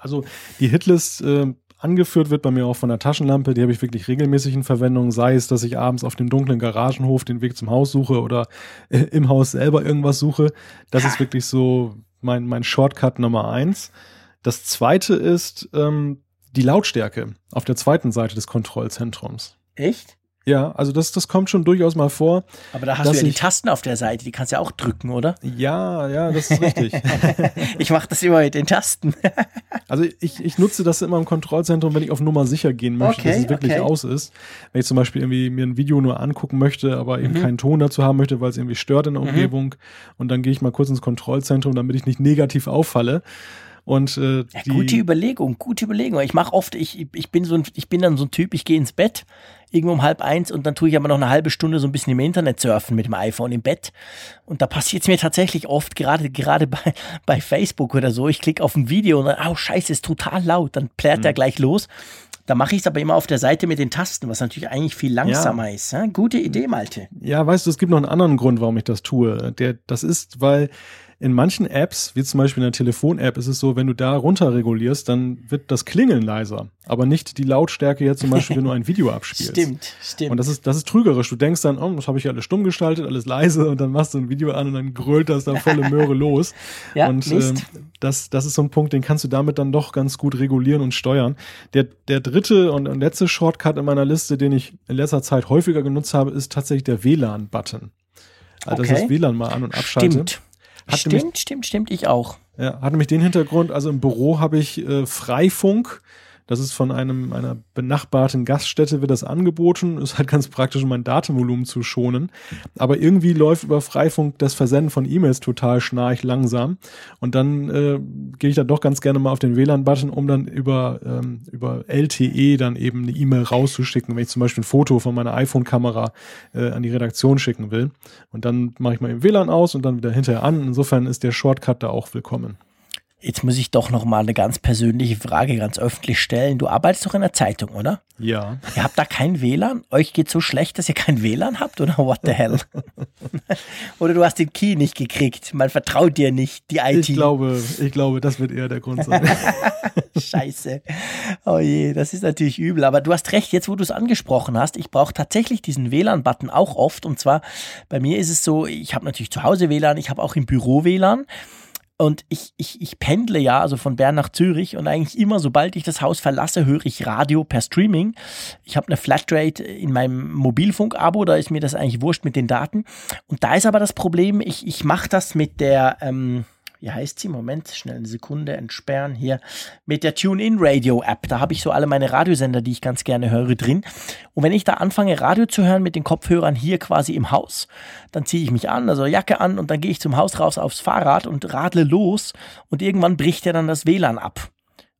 Speaker 2: Also die Hitlist äh, angeführt wird bei mir auch von der Taschenlampe, die habe ich wirklich regelmäßig in Verwendung, sei es, dass ich abends auf dem dunklen Garagenhof den Weg zum Haus suche oder äh, im Haus selber irgendwas suche. Das ist wirklich so mein, mein Shortcut Nummer eins. Das zweite ist ähm, die Lautstärke auf der zweiten Seite des Kontrollzentrums.
Speaker 3: Echt?
Speaker 2: Ja, also das, das kommt schon durchaus mal vor.
Speaker 3: Aber da hast du ja die Tasten auf der Seite, die kannst du ja auch drücken, oder?
Speaker 2: Ja, ja, das ist richtig.
Speaker 3: Ich mache das immer mit den Tasten.
Speaker 2: Also ich, ich nutze das immer im Kontrollzentrum, wenn ich auf Nummer sicher gehen möchte,
Speaker 3: Okay,
Speaker 2: dass es wirklich
Speaker 3: okay.
Speaker 2: aus ist. Wenn ich zum Beispiel irgendwie mir ein Video nur angucken möchte, aber eben
Speaker 3: Mhm.
Speaker 2: keinen Ton dazu haben möchte, weil es irgendwie stört in der Umgebung. Und dann gehe ich mal kurz ins Kontrollzentrum, damit ich nicht negativ auffalle. Und äh,
Speaker 3: Ja, gute Überlegung, gute Überlegung. Ich mache oft, ich, ich bin so ein, ich bin dann so ein Typ, ich gehe ins Bett irgendwo um halb eins und dann tue ich aber noch eine halbe Stunde so ein bisschen im Internet surfen mit dem iPhone im Bett. Und da passiert es mir tatsächlich oft, gerade gerade bei, bei Facebook oder so. Ich klicke auf ein Video und dann, oh scheiße, ist total laut. Dann plärt
Speaker 2: Mhm.
Speaker 3: der gleich los. Da mache ich es aber immer auf der Seite mit den Tasten, was natürlich eigentlich viel langsamer ist. Ja? Gute Idee, Malte.
Speaker 2: Ja, weißt du, es gibt noch einen anderen Grund, warum ich das tue. Der, das ist, weil in manchen Apps, wie zum Beispiel in der Telefon-App, ist es so, wenn du da runterregulierst, dann wird das Klingeln leiser. Aber nicht die Lautstärke jetzt zum Beispiel, wenn du ein Video abspielst.
Speaker 3: Stimmt, stimmt.
Speaker 2: Und das ist, das ist trügerisch. Du denkst dann, oh, das habe ich ja alles stumm gestaltet, alles leise und dann machst du ein Video an und dann grölt das da volle Möhre los.
Speaker 3: Ja,
Speaker 2: und ähm, das, das ist so ein Punkt, den kannst du damit dann doch ganz gut regulieren und steuern. Der, der dritte und, letzte Shortcut in meiner Liste, den ich in letzter Zeit häufiger genutzt habe, ist tatsächlich der WLAN-Button. Also,
Speaker 3: Okay.
Speaker 2: das WLAN mal an- und abschalte.
Speaker 3: Stimmt.
Speaker 2: Hat
Speaker 3: Stimmt,
Speaker 2: nämlich-
Speaker 3: stimmt, stimmt, ich auch.
Speaker 2: Ja, hat nämlich den Hintergrund, also im Büro habe ich äh, Freifunk. Das ist von einem, einer benachbarten Gaststätte wird das angeboten. Ist halt ganz praktisch, um mein Datenvolumen zu schonen. Aber irgendwie läuft über Freifunk das Versenden von E-Mails total schnarch langsam. Und dann äh, gehe ich da doch ganz gerne mal auf den WLAN-Button, um dann über, ähm, über LTE dann eben eine E-Mail rauszuschicken, wenn ich zum Beispiel ein Foto von meiner iPhone-Kamera äh, an die Redaktion schicken will. Und dann mache ich mal im WLAN aus und dann wieder hinterher an. Insofern ist der Shortcut da auch willkommen.
Speaker 3: Jetzt muss ich doch noch mal eine ganz persönliche Frage ganz öffentlich stellen. Du arbeitest doch in der Zeitung, oder?
Speaker 2: Ja.
Speaker 3: Ihr habt da kein WLAN? Euch geht so schlecht, dass ihr kein WLAN habt, oder what the hell? oder du hast den Key nicht gekriegt. Man vertraut dir nicht, die IT.
Speaker 2: Ich glaube, ich glaube, das wird eher der Grund sein.
Speaker 3: Scheiße. Oh je, das ist natürlich übel. Aber du hast recht, jetzt wo du es angesprochen hast, ich brauche tatsächlich diesen WLAN-Button auch oft. Und zwar, bei mir ist es so, ich habe natürlich zu Hause WLAN, ich habe auch im Büro WLAN. Und ich, ich, ich pendle ja, also von Bern nach Zürich und eigentlich immer, sobald ich das Haus verlasse, höre ich Radio per Streaming. Ich habe eine Flatrate in meinem Mobilfunk-Abo, da ist mir das eigentlich wurscht mit den Daten. Und da ist aber das Problem, ich, ich mache das mit der, ähm, wie heißt sie? Moment, schnell eine Sekunde entsperren hier. Mit der TuneIn-Radio-App. Da habe ich so alle meine Radiosender, die ich ganz gerne höre, drin. Und wenn ich da anfange, Radio zu hören mit den Kopfhörern hier quasi im Haus, dann ziehe ich mich an, also Jacke an und dann gehe ich zum Haus raus aufs Fahrrad und radle los und irgendwann bricht ja dann das WLAN ab.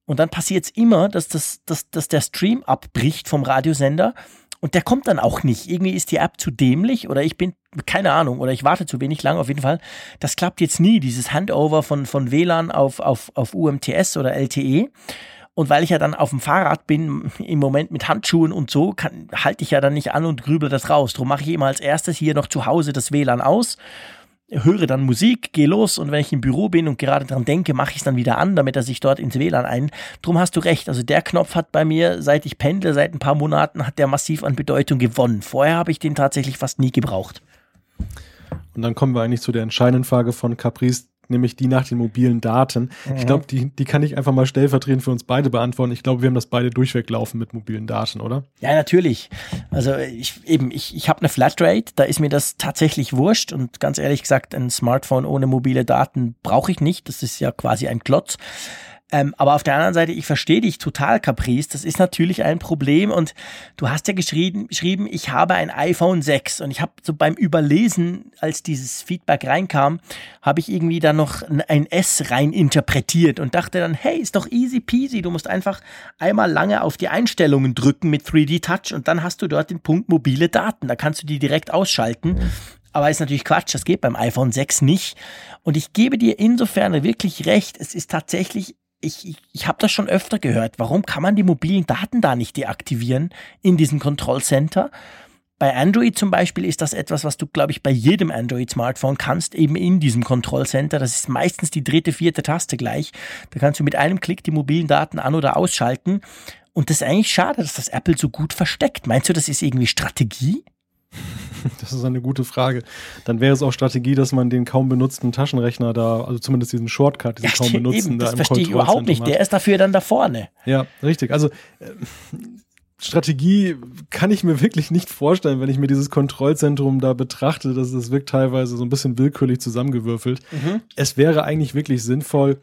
Speaker 3: Und dann passiert es immer, dass, das, dass, dass der Stream abbricht vom Radiosender und der kommt dann auch nicht. Irgendwie ist die App zu dämlich oder ich bin, keine Ahnung, oder ich warte zu wenig lang. Auf jeden Fall, das klappt jetzt nie, dieses Handover von, von WLAN auf, auf, auf UMTS oder LTE. Und weil ich ja dann auf dem Fahrrad bin, im Moment mit Handschuhen und so, halte ich ja dann nicht an und grübel das raus. Darum mache ich immer als erstes hier noch zu Hause das WLAN aus, höre dann Musik, gehe los und wenn ich im Büro bin und gerade dran denke, mache ich es dann wieder an, damit er sich dort ins WLAN ein. Drum hast du recht. Also der Knopf hat bei mir, seit ich pendle, seit ein paar Monaten, hat der massiv an Bedeutung gewonnen. Vorher habe ich den tatsächlich fast nie gebraucht.
Speaker 2: Und dann kommen wir eigentlich zu der entscheidenden Frage von Caprice. Nämlich die nach den mobilen Daten. Mhm. Ich glaube, die, die kann ich einfach mal stellvertretend für uns beide beantworten. Ich glaube, wir haben das beide durchweglaufen mit mobilen Daten, oder?
Speaker 3: Ja, natürlich. Also ich eben, ich, ich habe eine Flatrate, da ist mir das tatsächlich wurscht und ganz ehrlich gesagt, ein Smartphone ohne mobile Daten brauche ich nicht. Das ist ja quasi ein Klotz. Ähm, aber auf der anderen Seite, ich verstehe dich total, Caprice. Das ist natürlich ein Problem. Und du hast ja geschrieben, geschrieben ich habe ein iPhone 6. Und ich habe so beim Überlesen, als dieses Feedback reinkam, habe ich irgendwie da noch ein S rein interpretiert und dachte dann, hey, ist doch easy peasy. Du musst einfach einmal lange auf die Einstellungen drücken mit 3D Touch und dann hast du dort den Punkt mobile Daten. Da kannst du die direkt ausschalten. Aber ist natürlich Quatsch, das geht beim iPhone 6 nicht. Und ich gebe dir insofern wirklich recht, es ist tatsächlich ich, ich, ich habe das schon öfter gehört. Warum kann man die mobilen Daten da nicht deaktivieren in diesem Kontrollcenter? Bei Android zum Beispiel ist das etwas, was du, glaube ich, bei jedem Android-Smartphone kannst, eben in diesem Kontrollcenter. Das ist meistens die dritte, vierte Taste gleich. Da kannst du mit einem Klick die mobilen Daten an- oder ausschalten. Und das ist eigentlich schade, dass das Apple so gut versteckt. Meinst du, das ist irgendwie Strategie?
Speaker 2: Das ist eine gute Frage. Dann wäre es auch Strategie, dass man den kaum benutzten Taschenrechner da, also zumindest diesen Shortcut, diesen ja, kaum benutzten
Speaker 3: eben, das da im verstehe ich überhaupt nicht. Der ist dafür dann da vorne.
Speaker 2: Ja, richtig. Also äh, Strategie kann ich mir wirklich nicht vorstellen, wenn ich mir dieses Kontrollzentrum da betrachte. Das, das wirkt teilweise so ein bisschen willkürlich zusammengewürfelt. Mhm. Es wäre eigentlich wirklich sinnvoll.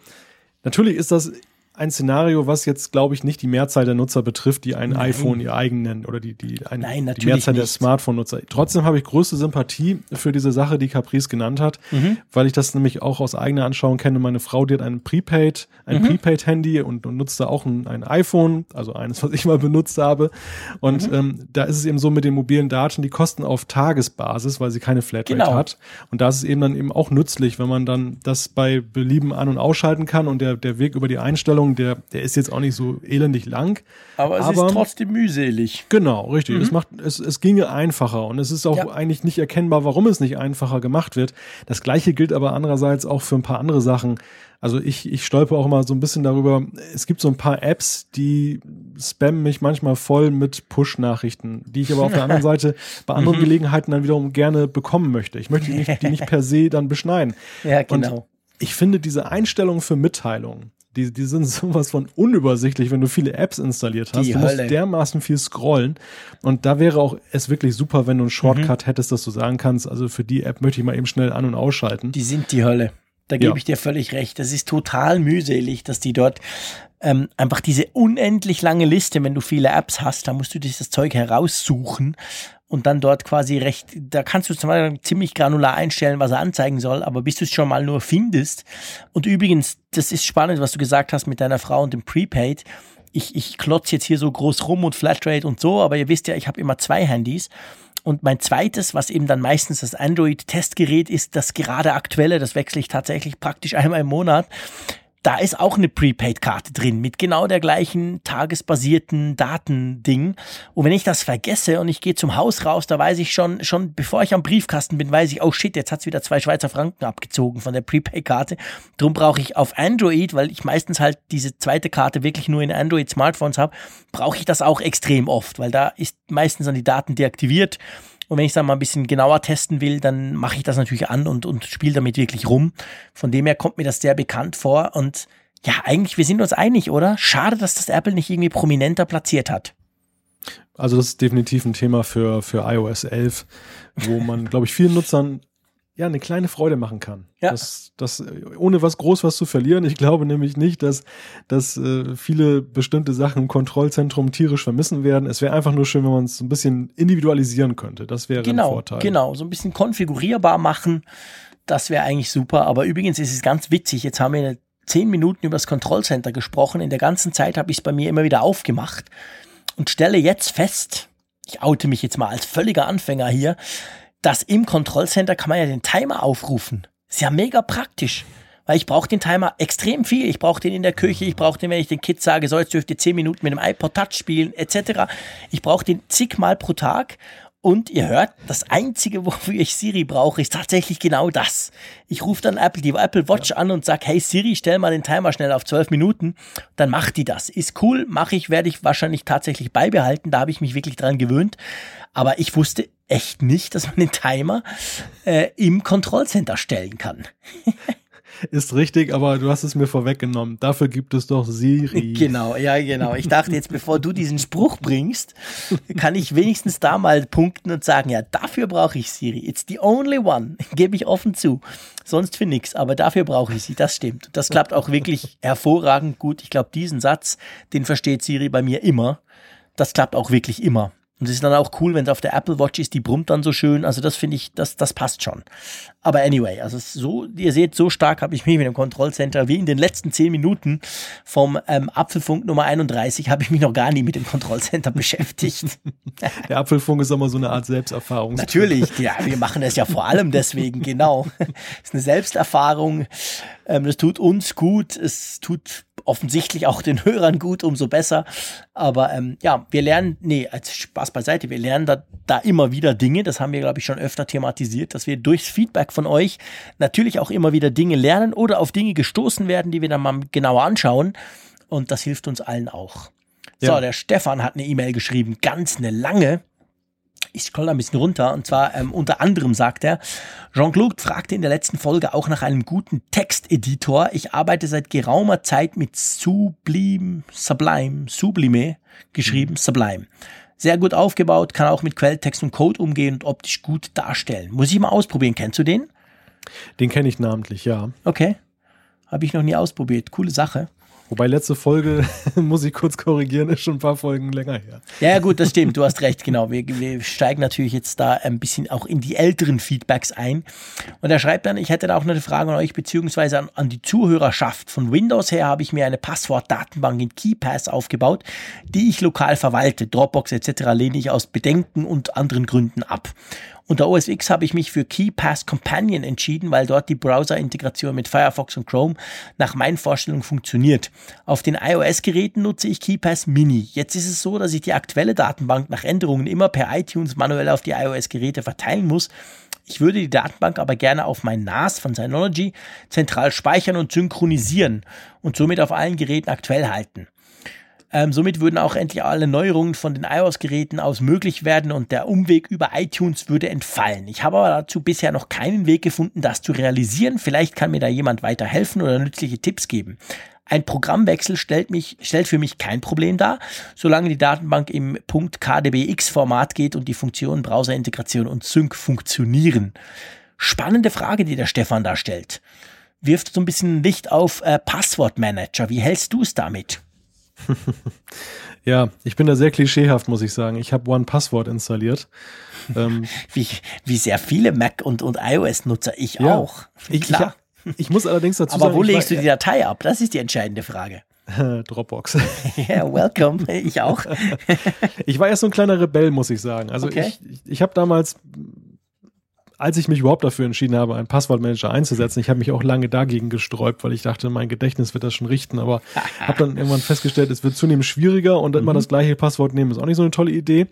Speaker 2: Natürlich ist das ein Szenario, was jetzt, glaube ich, nicht die Mehrzahl der Nutzer betrifft, die ein Nein. iPhone ihr eigen nennen oder die, die, ein,
Speaker 3: Nein,
Speaker 2: die Mehrzahl nicht. der Smartphone-Nutzer. Trotzdem habe ich größte Sympathie für diese Sache, die Caprice genannt hat, mhm. weil ich das nämlich auch aus eigener Anschauung kenne. Meine Frau, die hat ein Prepaid, ein mhm. Prepaid-Handy und, und nutzt da auch ein, ein, iPhone, also eines, was ich mal benutzt habe. Und mhm. ähm, da ist es eben so mit den mobilen Daten, die kosten auf Tagesbasis, weil sie keine Flatrate genau. hat. Und da ist es eben dann eben auch nützlich, wenn man dann das bei Belieben an- und ausschalten kann und der, der Weg über die Einstellung Einstellung, der, der ist jetzt auch nicht so elendig lang.
Speaker 3: Aber es aber, ist trotzdem mühselig.
Speaker 2: Genau, richtig. Mhm. Es, macht, es, es ginge einfacher und es ist auch ja. eigentlich nicht erkennbar, warum es nicht einfacher gemacht wird. Das gleiche gilt aber andererseits auch für ein paar andere Sachen. Also ich, ich stolper auch immer so ein bisschen darüber. Es gibt so ein paar Apps, die spammen mich manchmal voll mit Push-Nachrichten, die ich aber auf der anderen Seite bei anderen mhm. Gelegenheiten dann wiederum gerne bekommen möchte. Ich möchte die nicht, die nicht per se dann beschneiden.
Speaker 3: Ja, genau.
Speaker 2: Und ich finde diese Einstellung für Mitteilungen, die, die sind sowas von unübersichtlich, wenn du viele Apps installiert hast. Die du Hölle. musst dermaßen viel scrollen. Und da wäre auch es wirklich super, wenn du einen Shortcut mhm. hättest, dass du sagen kannst, also für die App möchte ich mal eben schnell an- und ausschalten.
Speaker 3: Die sind die Hölle. Da gebe ja. ich dir völlig recht. Das ist total mühselig, dass die dort ähm, einfach diese unendlich lange Liste, wenn du viele Apps hast, da musst du dieses Zeug heraussuchen und dann dort quasi recht, da kannst du Beispiel ziemlich granular einstellen, was er anzeigen soll, aber bis du es schon mal nur findest. Und übrigens, das ist spannend, was du gesagt hast mit deiner Frau und dem Prepaid. Ich, ich klotze jetzt hier so groß rum und Flatrate und so, aber ihr wisst ja, ich habe immer zwei Handys. Und mein zweites, was eben dann meistens das Android-Testgerät ist, das gerade aktuelle, das wechsle ich tatsächlich praktisch einmal im Monat da ist auch eine Prepaid-Karte drin mit genau der gleichen tagesbasierten Datending. Und wenn ich das vergesse und ich gehe zum Haus raus, da weiß ich schon, schon bevor ich am Briefkasten bin, weiß ich, oh shit, jetzt hat's wieder zwei Schweizer Franken abgezogen von der Prepaid-Karte. Drum brauche ich auf Android, weil ich meistens halt diese zweite Karte wirklich nur in Android-Smartphones habe, brauche ich das auch extrem oft, weil da ist meistens dann die Daten deaktiviert. Und wenn ich es dann mal ein bisschen genauer testen will, dann mache ich das natürlich an und, und spiele damit wirklich rum. Von dem her kommt mir das sehr bekannt vor. Und ja, eigentlich, wir sind uns einig, oder? Schade, dass das Apple nicht irgendwie prominenter platziert hat.
Speaker 2: Also das ist definitiv ein Thema für, für iOS 11, wo man, glaube ich, vielen Nutzern ja, eine kleine Freude machen kann. Ja. Das, das, ohne was groß was zu verlieren. Ich glaube nämlich nicht, dass, dass äh, viele bestimmte Sachen im Kontrollzentrum tierisch vermissen werden. Es wäre einfach nur schön, wenn man es ein bisschen individualisieren könnte. Das wäre
Speaker 3: genau,
Speaker 2: ein Vorteil.
Speaker 3: Genau, so ein bisschen konfigurierbar machen. Das wäre eigentlich super. Aber übrigens ist es ganz witzig. Jetzt haben wir zehn Minuten über das Kontrollcenter gesprochen. In der ganzen Zeit habe ich es bei mir immer wieder aufgemacht und stelle jetzt fest, ich oute mich jetzt mal als völliger Anfänger hier, dass im Kontrollcenter kann man ja den Timer aufrufen. Ist ja mega praktisch. Weil ich brauche den Timer extrem viel. Ich brauche den in der Küche, ich brauche den, wenn ich den Kids sage, so jetzt dürft ihr 10 Minuten mit dem iPod Touch spielen, etc. Ich brauche den zigmal pro Tag und ihr hört, das Einzige, wofür ich Siri brauche, ist tatsächlich genau das. Ich rufe dann Apple, die Apple Watch ja. an und sage, hey Siri, stell mal den Timer schnell auf 12 Minuten. Dann macht die das. Ist cool, mache ich, werde ich wahrscheinlich tatsächlich beibehalten. Da habe ich mich wirklich dran gewöhnt. Aber ich wusste echt nicht, dass man den Timer äh, im Kontrollcenter stellen kann.
Speaker 2: Ist richtig, aber du hast es mir vorweggenommen. Dafür gibt es doch Siri.
Speaker 3: Genau, ja, genau. Ich dachte jetzt, bevor du diesen Spruch bringst, kann ich wenigstens da mal punkten und sagen, ja, dafür brauche ich Siri. It's the only one, gebe ich offen zu. Sonst für nichts, aber dafür brauche ich sie. Das stimmt. Das klappt auch wirklich hervorragend gut. Ich glaube, diesen Satz, den versteht Siri bei mir immer. Das klappt auch wirklich immer. Und es ist dann auch cool, wenn es auf der Apple Watch ist, die brummt dann so schön. Also das finde ich, das, das passt schon. Aber anyway, also so, ihr seht, so stark habe ich mich mit dem Kontrollcenter wie in den letzten zehn Minuten vom ähm, Apfelfunk Nummer 31 habe ich mich noch gar nie mit dem Kontrollcenter beschäftigt.
Speaker 2: Der Apfelfunk ist immer so eine Art Selbsterfahrung.
Speaker 3: Natürlich, ja, wir machen das ja vor allem deswegen, genau. Es ist eine Selbsterfahrung. Ähm, das tut uns gut. Es tut offensichtlich auch den Hörern gut, umso besser. Aber ähm, ja, wir lernen, nee, als Spaß beiseite, wir lernen da, da immer wieder Dinge. Das haben wir, glaube ich, schon öfter thematisiert, dass wir durchs Feedback von euch natürlich auch immer wieder Dinge lernen oder auf Dinge gestoßen werden, die wir dann mal genauer anschauen. Und das hilft uns allen auch. Ja. So, der Stefan hat eine E-Mail geschrieben, ganz eine lange ich scroll ein bisschen runter und zwar ähm, unter anderem sagt er, Jean-Claude fragte in der letzten Folge auch nach einem guten Texteditor. Ich arbeite seit geraumer Zeit mit Sublime, Sublime, Sublime geschrieben, mhm. Sublime. Sehr gut aufgebaut, kann auch mit Quelltext und Code umgehen und optisch gut darstellen. Muss ich mal ausprobieren. Kennst du den?
Speaker 2: Den kenne ich namentlich, ja.
Speaker 3: Okay. Habe ich noch nie ausprobiert. Coole Sache.
Speaker 2: Wobei letzte Folge, muss ich kurz korrigieren, ist schon ein paar Folgen länger her.
Speaker 3: Ja, gut, das stimmt, du hast recht, genau. Wir, wir steigen natürlich jetzt da ein bisschen auch in die älteren Feedbacks ein. Und er schreibt dann, ich hätte da auch noch eine Frage an euch, beziehungsweise an, an die Zuhörerschaft. Von Windows her habe ich mir eine Passwortdatenbank in KeyPass aufgebaut, die ich lokal verwalte. Dropbox etc. lehne ich aus Bedenken und anderen Gründen ab. Unter OS X habe ich mich für KeyPass Companion entschieden, weil dort die Browser-Integration mit Firefox und Chrome nach meinen Vorstellungen funktioniert. Auf den iOS-Geräten nutze ich KeyPass Mini. Jetzt ist es so, dass ich die aktuelle Datenbank nach Änderungen immer per iTunes manuell auf die iOS-Geräte verteilen muss. Ich würde die Datenbank aber gerne auf mein NAS von Synology zentral speichern und synchronisieren und somit auf allen Geräten aktuell halten. Ähm, somit würden auch endlich alle Neuerungen von den iOS-Geräten aus möglich werden und der Umweg über iTunes würde entfallen. Ich habe aber dazu bisher noch keinen Weg gefunden, das zu realisieren. Vielleicht kann mir da jemand weiterhelfen oder nützliche Tipps geben. Ein Programmwechsel stellt, mich, stellt für mich kein Problem dar, solange die Datenbank im .kdbx-Format geht und die Funktionen Browserintegration und Sync funktionieren. Spannende Frage, die der Stefan da stellt. Wirft so ein bisschen Licht auf äh, Passwortmanager. Wie hältst du es damit?
Speaker 2: ja, ich bin da sehr klischeehaft, muss ich sagen. Ich habe One Password installiert.
Speaker 3: Ähm, wie, wie sehr viele Mac- und, und iOS-Nutzer, ich ja, auch.
Speaker 2: Ich, Klar. Ich, ich, muss allerdings dazu
Speaker 3: Aber
Speaker 2: sagen.
Speaker 3: Aber wo legst du die Datei ab? Das ist die entscheidende Frage.
Speaker 2: Dropbox.
Speaker 3: Ja, yeah, welcome. Ich auch.
Speaker 2: ich war erst so ein kleiner Rebell, muss ich sagen. Also okay. ich, ich habe damals als ich mich überhaupt dafür entschieden habe, einen Passwortmanager einzusetzen, ich habe mich auch lange dagegen gesträubt, weil ich dachte, mein Gedächtnis wird das schon richten, aber habe dann irgendwann festgestellt, es wird zunehmend schwieriger und mhm. immer das gleiche Passwort nehmen ist auch nicht so eine tolle Idee.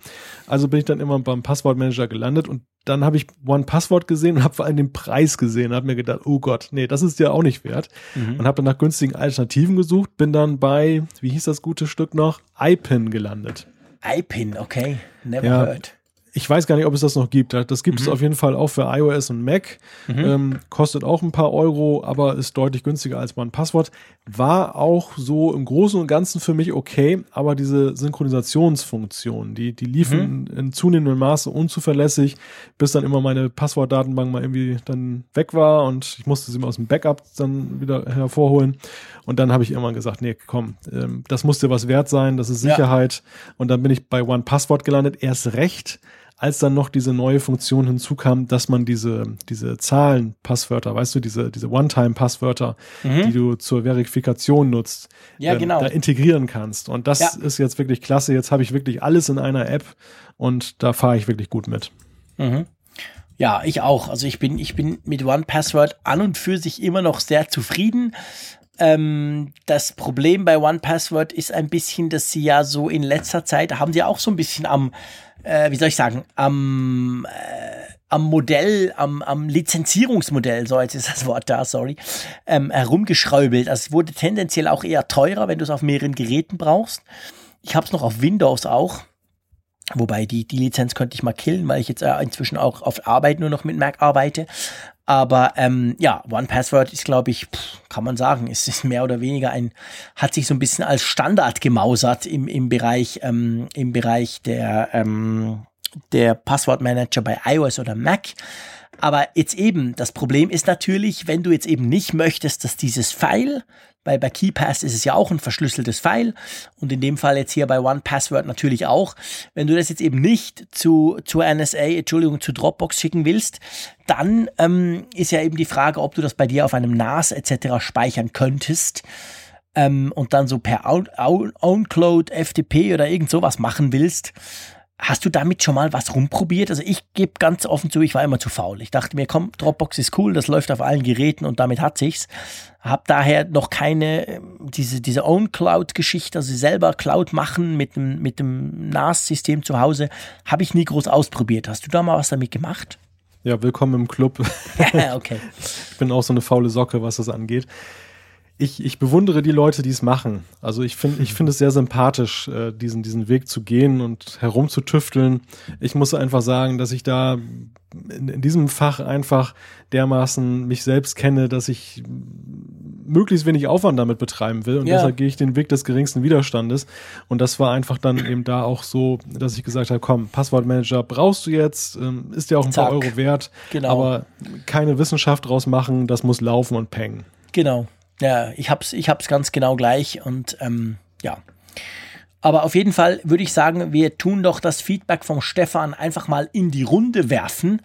Speaker 2: Also bin ich dann immer beim Passwortmanager gelandet und dann habe ich One Passwort gesehen und habe vor allem den Preis gesehen und habe mir gedacht, oh Gott, nee, das ist ja auch nicht wert. Mhm. Und habe dann nach günstigen Alternativen gesucht, bin dann bei, wie hieß das gute Stück noch, iPin gelandet.
Speaker 3: iPin, okay, never ja, heard
Speaker 2: ich weiß gar nicht, ob es das noch gibt. Das gibt es mhm. auf jeden Fall auch für iOS und Mac. Mhm. Ähm, kostet auch ein paar Euro, aber ist deutlich günstiger als mein Passwort. War auch so im Großen und Ganzen für mich okay, aber diese Synchronisationsfunktion, die, die liefen mhm. in zunehmendem Maße unzuverlässig, bis dann immer meine Passwortdatenbank mal irgendwie dann weg war und ich musste sie mal aus dem Backup dann wieder hervorholen. Und dann habe ich irgendwann gesagt, nee, komm, ähm, das muss dir was wert sein, das ist Sicherheit. Ja. Und dann bin ich bei One Passwort gelandet, erst recht als dann noch diese neue Funktion hinzukam, dass man diese, diese Zahlen-Passwörter, weißt du, diese, diese One-Time-Passwörter, mhm. die du zur Verifikation nutzt,
Speaker 3: ja, ähm, genau.
Speaker 2: da integrieren kannst. Und das ja. ist jetzt wirklich klasse. Jetzt habe ich wirklich alles in einer App und da fahre ich wirklich gut mit.
Speaker 3: Mhm. Ja, ich auch. Also ich bin, ich bin mit One Password an und für sich immer noch sehr zufrieden. Ähm, das Problem bei One Password ist ein bisschen, dass sie ja so in letzter Zeit haben sie auch so ein bisschen am äh, wie soll ich sagen, am, äh, am Modell, am, am Lizenzierungsmodell, so jetzt ist das Wort da, sorry, ähm, herumgeschraubelt. Also es wurde tendenziell auch eher teurer, wenn du es auf mehreren Geräten brauchst. Ich habe es noch auf Windows auch. Wobei die, die Lizenz könnte ich mal killen, weil ich jetzt äh, inzwischen auch auf Arbeit nur noch mit Mac arbeite. Aber ähm, ja, One Password ist, glaube ich, pff, kann man sagen, ist, ist mehr oder weniger ein, hat sich so ein bisschen als Standard gemausert im, im Bereich, ähm, im Bereich der, ähm, der Passwortmanager bei iOS oder Mac. Aber jetzt eben, das Problem ist natürlich, wenn du jetzt eben nicht möchtest, dass dieses File bei, bei KeyPass ist es ja auch ein verschlüsseltes File und in dem Fall jetzt hier bei OnePassword natürlich auch. Wenn du das jetzt eben nicht zu, zu NSA, Entschuldigung, zu Dropbox schicken willst, dann ähm, ist ja eben die Frage, ob du das bei dir auf einem NAS etc. speichern könntest ähm, und dann so per OwnCloud, FTP oder irgend sowas machen willst. Hast du damit schon mal was rumprobiert? Also ich gebe ganz offen zu, ich war immer zu faul. Ich dachte mir, komm, Dropbox ist cool, das läuft auf allen Geräten und damit hat sich's. Hab daher noch keine ähm, diese diese Own Cloud Geschichte, also selber Cloud machen mit dem mit dem NAS System zu Hause, habe ich nie groß ausprobiert. Hast du da mal was damit gemacht?
Speaker 2: Ja, willkommen im Club.
Speaker 3: okay.
Speaker 2: ich bin auch so eine faule Socke, was das angeht ich, ich bewundere die Leute, die es machen. Also ich finde ich finde es sehr sympathisch, äh, diesen, diesen Weg zu gehen und herumzutüfteln. Ich muss einfach sagen, dass ich da in, in diesem Fach einfach dermaßen mich selbst kenne, dass ich möglichst wenig Aufwand damit betreiben will und ja. deshalb gehe ich den Weg des geringsten Widerstandes und das war einfach dann eben da auch so, dass ich gesagt habe, komm, Passwortmanager brauchst du jetzt, ähm, ist ja auch ein Zack. paar Euro wert, genau. aber keine Wissenschaft draus machen, das muss laufen und pengen.
Speaker 3: Genau, ja, ich hab's, ich hab's ganz genau gleich und ähm, ja. Aber auf jeden Fall würde ich sagen, wir tun doch das Feedback vom Stefan einfach mal in die Runde werfen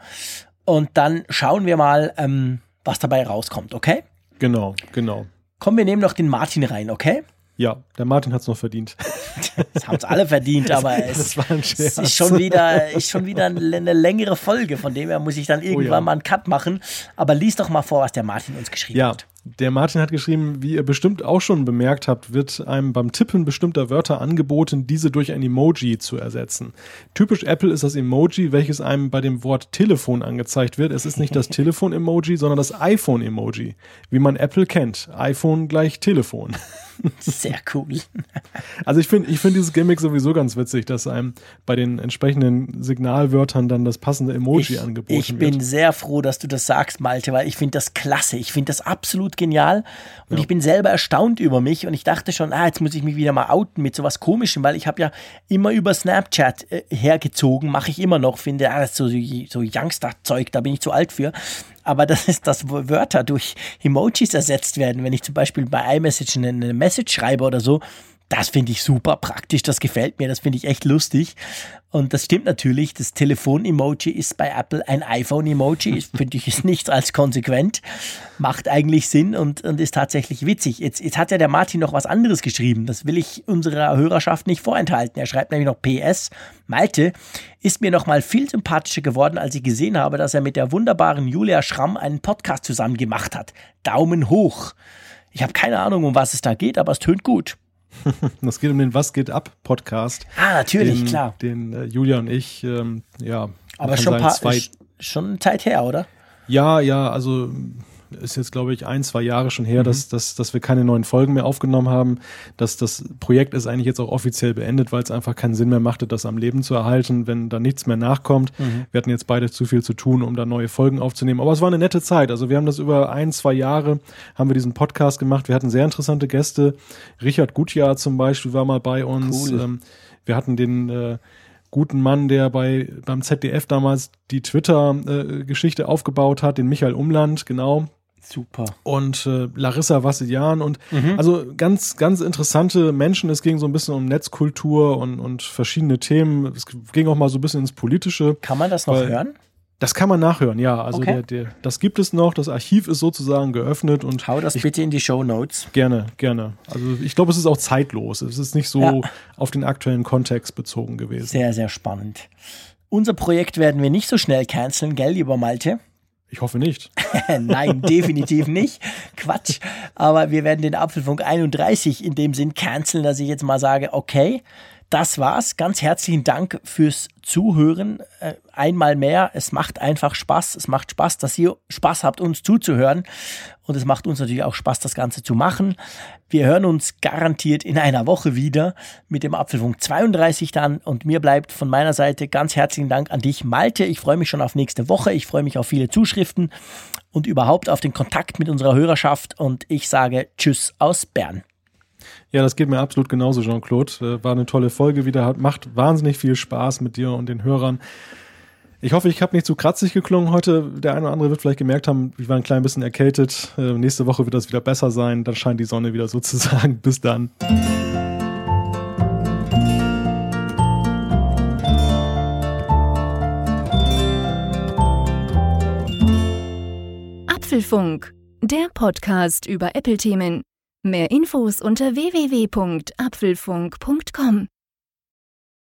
Speaker 3: und dann schauen wir mal, ähm, was dabei rauskommt, okay?
Speaker 2: Genau, genau.
Speaker 3: Komm, wir nehmen noch den Martin rein, okay?
Speaker 2: Ja, der Martin hat es noch verdient.
Speaker 3: das haben es alle verdient, aber es, es, ist schon wieder, ist schon wieder eine längere Folge. Von dem her muss ich dann irgendwann oh ja. mal einen Cut machen. Aber lies doch mal vor, was der Martin uns geschrieben
Speaker 2: ja,
Speaker 3: hat.
Speaker 2: Der Martin hat geschrieben, wie ihr bestimmt auch schon bemerkt habt, wird einem beim Tippen bestimmter Wörter angeboten, diese durch ein Emoji zu ersetzen. Typisch Apple ist das Emoji, welches einem bei dem Wort Telefon angezeigt wird. Es ist nicht das Telefon-Emoji, sondern das iPhone-Emoji, wie man Apple kennt. iPhone gleich Telefon.
Speaker 3: Sehr cool.
Speaker 2: Also ich finde ich finde dieses Gimmick sowieso ganz witzig, dass einem bei den entsprechenden Signalwörtern dann das passende Emoji
Speaker 3: ich,
Speaker 2: angeboten
Speaker 3: ich
Speaker 2: wird.
Speaker 3: Ich bin sehr froh, dass du das sagst, Malte, weil ich finde das klasse. Ich finde das absolut genial und ja. ich bin selber erstaunt über mich und ich dachte schon, ah, jetzt muss ich mich wieder mal outen mit sowas Komischem, weil ich habe ja immer über Snapchat äh, hergezogen, mache ich immer noch, finde, ah, das ist so, so Youngster-Zeug, da bin ich zu alt für aber das ist, dass Wörter durch Emojis ersetzt werden. Wenn ich zum Beispiel bei iMessage eine Message schreibe oder so, das finde ich super praktisch, das gefällt mir, das finde ich echt lustig. Und das stimmt natürlich, das Telefon-Emoji ist bei Apple ein iPhone-Emoji, finde ich ist nichts als konsequent, macht eigentlich Sinn und, und ist tatsächlich witzig. Jetzt, jetzt hat ja der Martin noch was anderes geschrieben, das will ich unserer Hörerschaft nicht vorenthalten. Er schreibt nämlich noch PS, Malte ist mir noch mal viel sympathischer geworden, als ich gesehen habe, dass er mit der wunderbaren Julia Schramm einen Podcast zusammen gemacht hat. Daumen hoch. Ich habe keine Ahnung, um was es da geht, aber es tönt gut.
Speaker 2: Das geht um den Was geht ab Podcast.
Speaker 3: Ah, natürlich,
Speaker 2: den,
Speaker 3: klar.
Speaker 2: Den äh, Julia und ich, ähm, ja.
Speaker 3: Aber schon, sagen, paar, schon eine Zeit her, oder?
Speaker 2: Ja, ja, also ist jetzt, glaube ich, ein, zwei Jahre schon her, mhm. dass, dass, dass wir keine neuen Folgen mehr aufgenommen haben. Dass das Projekt ist eigentlich jetzt auch offiziell beendet, weil es einfach keinen Sinn mehr machte, das am Leben zu erhalten, wenn da nichts mehr nachkommt. Mhm. Wir hatten jetzt beide zu viel zu tun, um da neue Folgen aufzunehmen. Aber es war eine nette Zeit. Also wir haben das über ein, zwei Jahre, haben wir diesen Podcast gemacht. Wir hatten sehr interessante Gäste. Richard Gutjahr zum Beispiel war mal bei uns. Cool. Ähm, wir hatten den äh, guten Mann, der bei beim ZDF damals die Twitter-Geschichte äh, aufgebaut hat, den Michael Umland, genau.
Speaker 3: Super.
Speaker 2: Und äh, Larissa Vassilian und mhm. also ganz, ganz interessante Menschen. Es ging so ein bisschen um Netzkultur und, und verschiedene Themen. Es ging auch mal so ein bisschen ins Politische.
Speaker 3: Kann man das noch hören?
Speaker 2: Das kann man nachhören, ja. Also okay. der, der, das gibt es noch. Das Archiv ist sozusagen geöffnet und
Speaker 3: hau das ich, bitte in die Show Notes.
Speaker 2: Gerne, gerne. Also ich glaube, es ist auch zeitlos. Es ist nicht so ja. auf den aktuellen Kontext bezogen gewesen.
Speaker 3: Sehr, sehr spannend. Unser Projekt werden wir nicht so schnell canceln, gell, lieber Malte?
Speaker 2: Ich hoffe nicht.
Speaker 3: Nein, definitiv nicht. Quatsch. Aber wir werden den Apfelfunk 31 in dem Sinn canceln, dass ich jetzt mal sage, okay, das war's. Ganz herzlichen Dank fürs Zuhören. Äh, einmal mehr, es macht einfach Spaß. Es macht Spaß, dass ihr Spaß habt, uns zuzuhören. Und es macht uns natürlich auch Spaß, das Ganze zu machen. Wir hören uns garantiert in einer Woche wieder mit dem Apfelfunk 32 dann. Und mir bleibt von meiner Seite ganz herzlichen Dank an dich, Malte. Ich freue mich schon auf nächste Woche. Ich freue mich auf viele Zuschriften und überhaupt auf den Kontakt mit unserer Hörerschaft. Und ich sage Tschüss aus Bern.
Speaker 2: Ja, das geht mir absolut genauso, Jean-Claude. Äh, war eine tolle Folge wieder, macht wahnsinnig viel Spaß mit dir und den Hörern. Ich hoffe, ich habe nicht zu kratzig geklungen heute. Der eine oder andere wird vielleicht gemerkt haben, ich war ein klein bisschen erkältet. Äh, nächste Woche wird das wieder besser sein. Dann scheint die Sonne wieder sozusagen. Bis dann.
Speaker 1: Apfelfunk, der Podcast über Apple-Themen. Mehr Infos unter www.apfelfunk.com.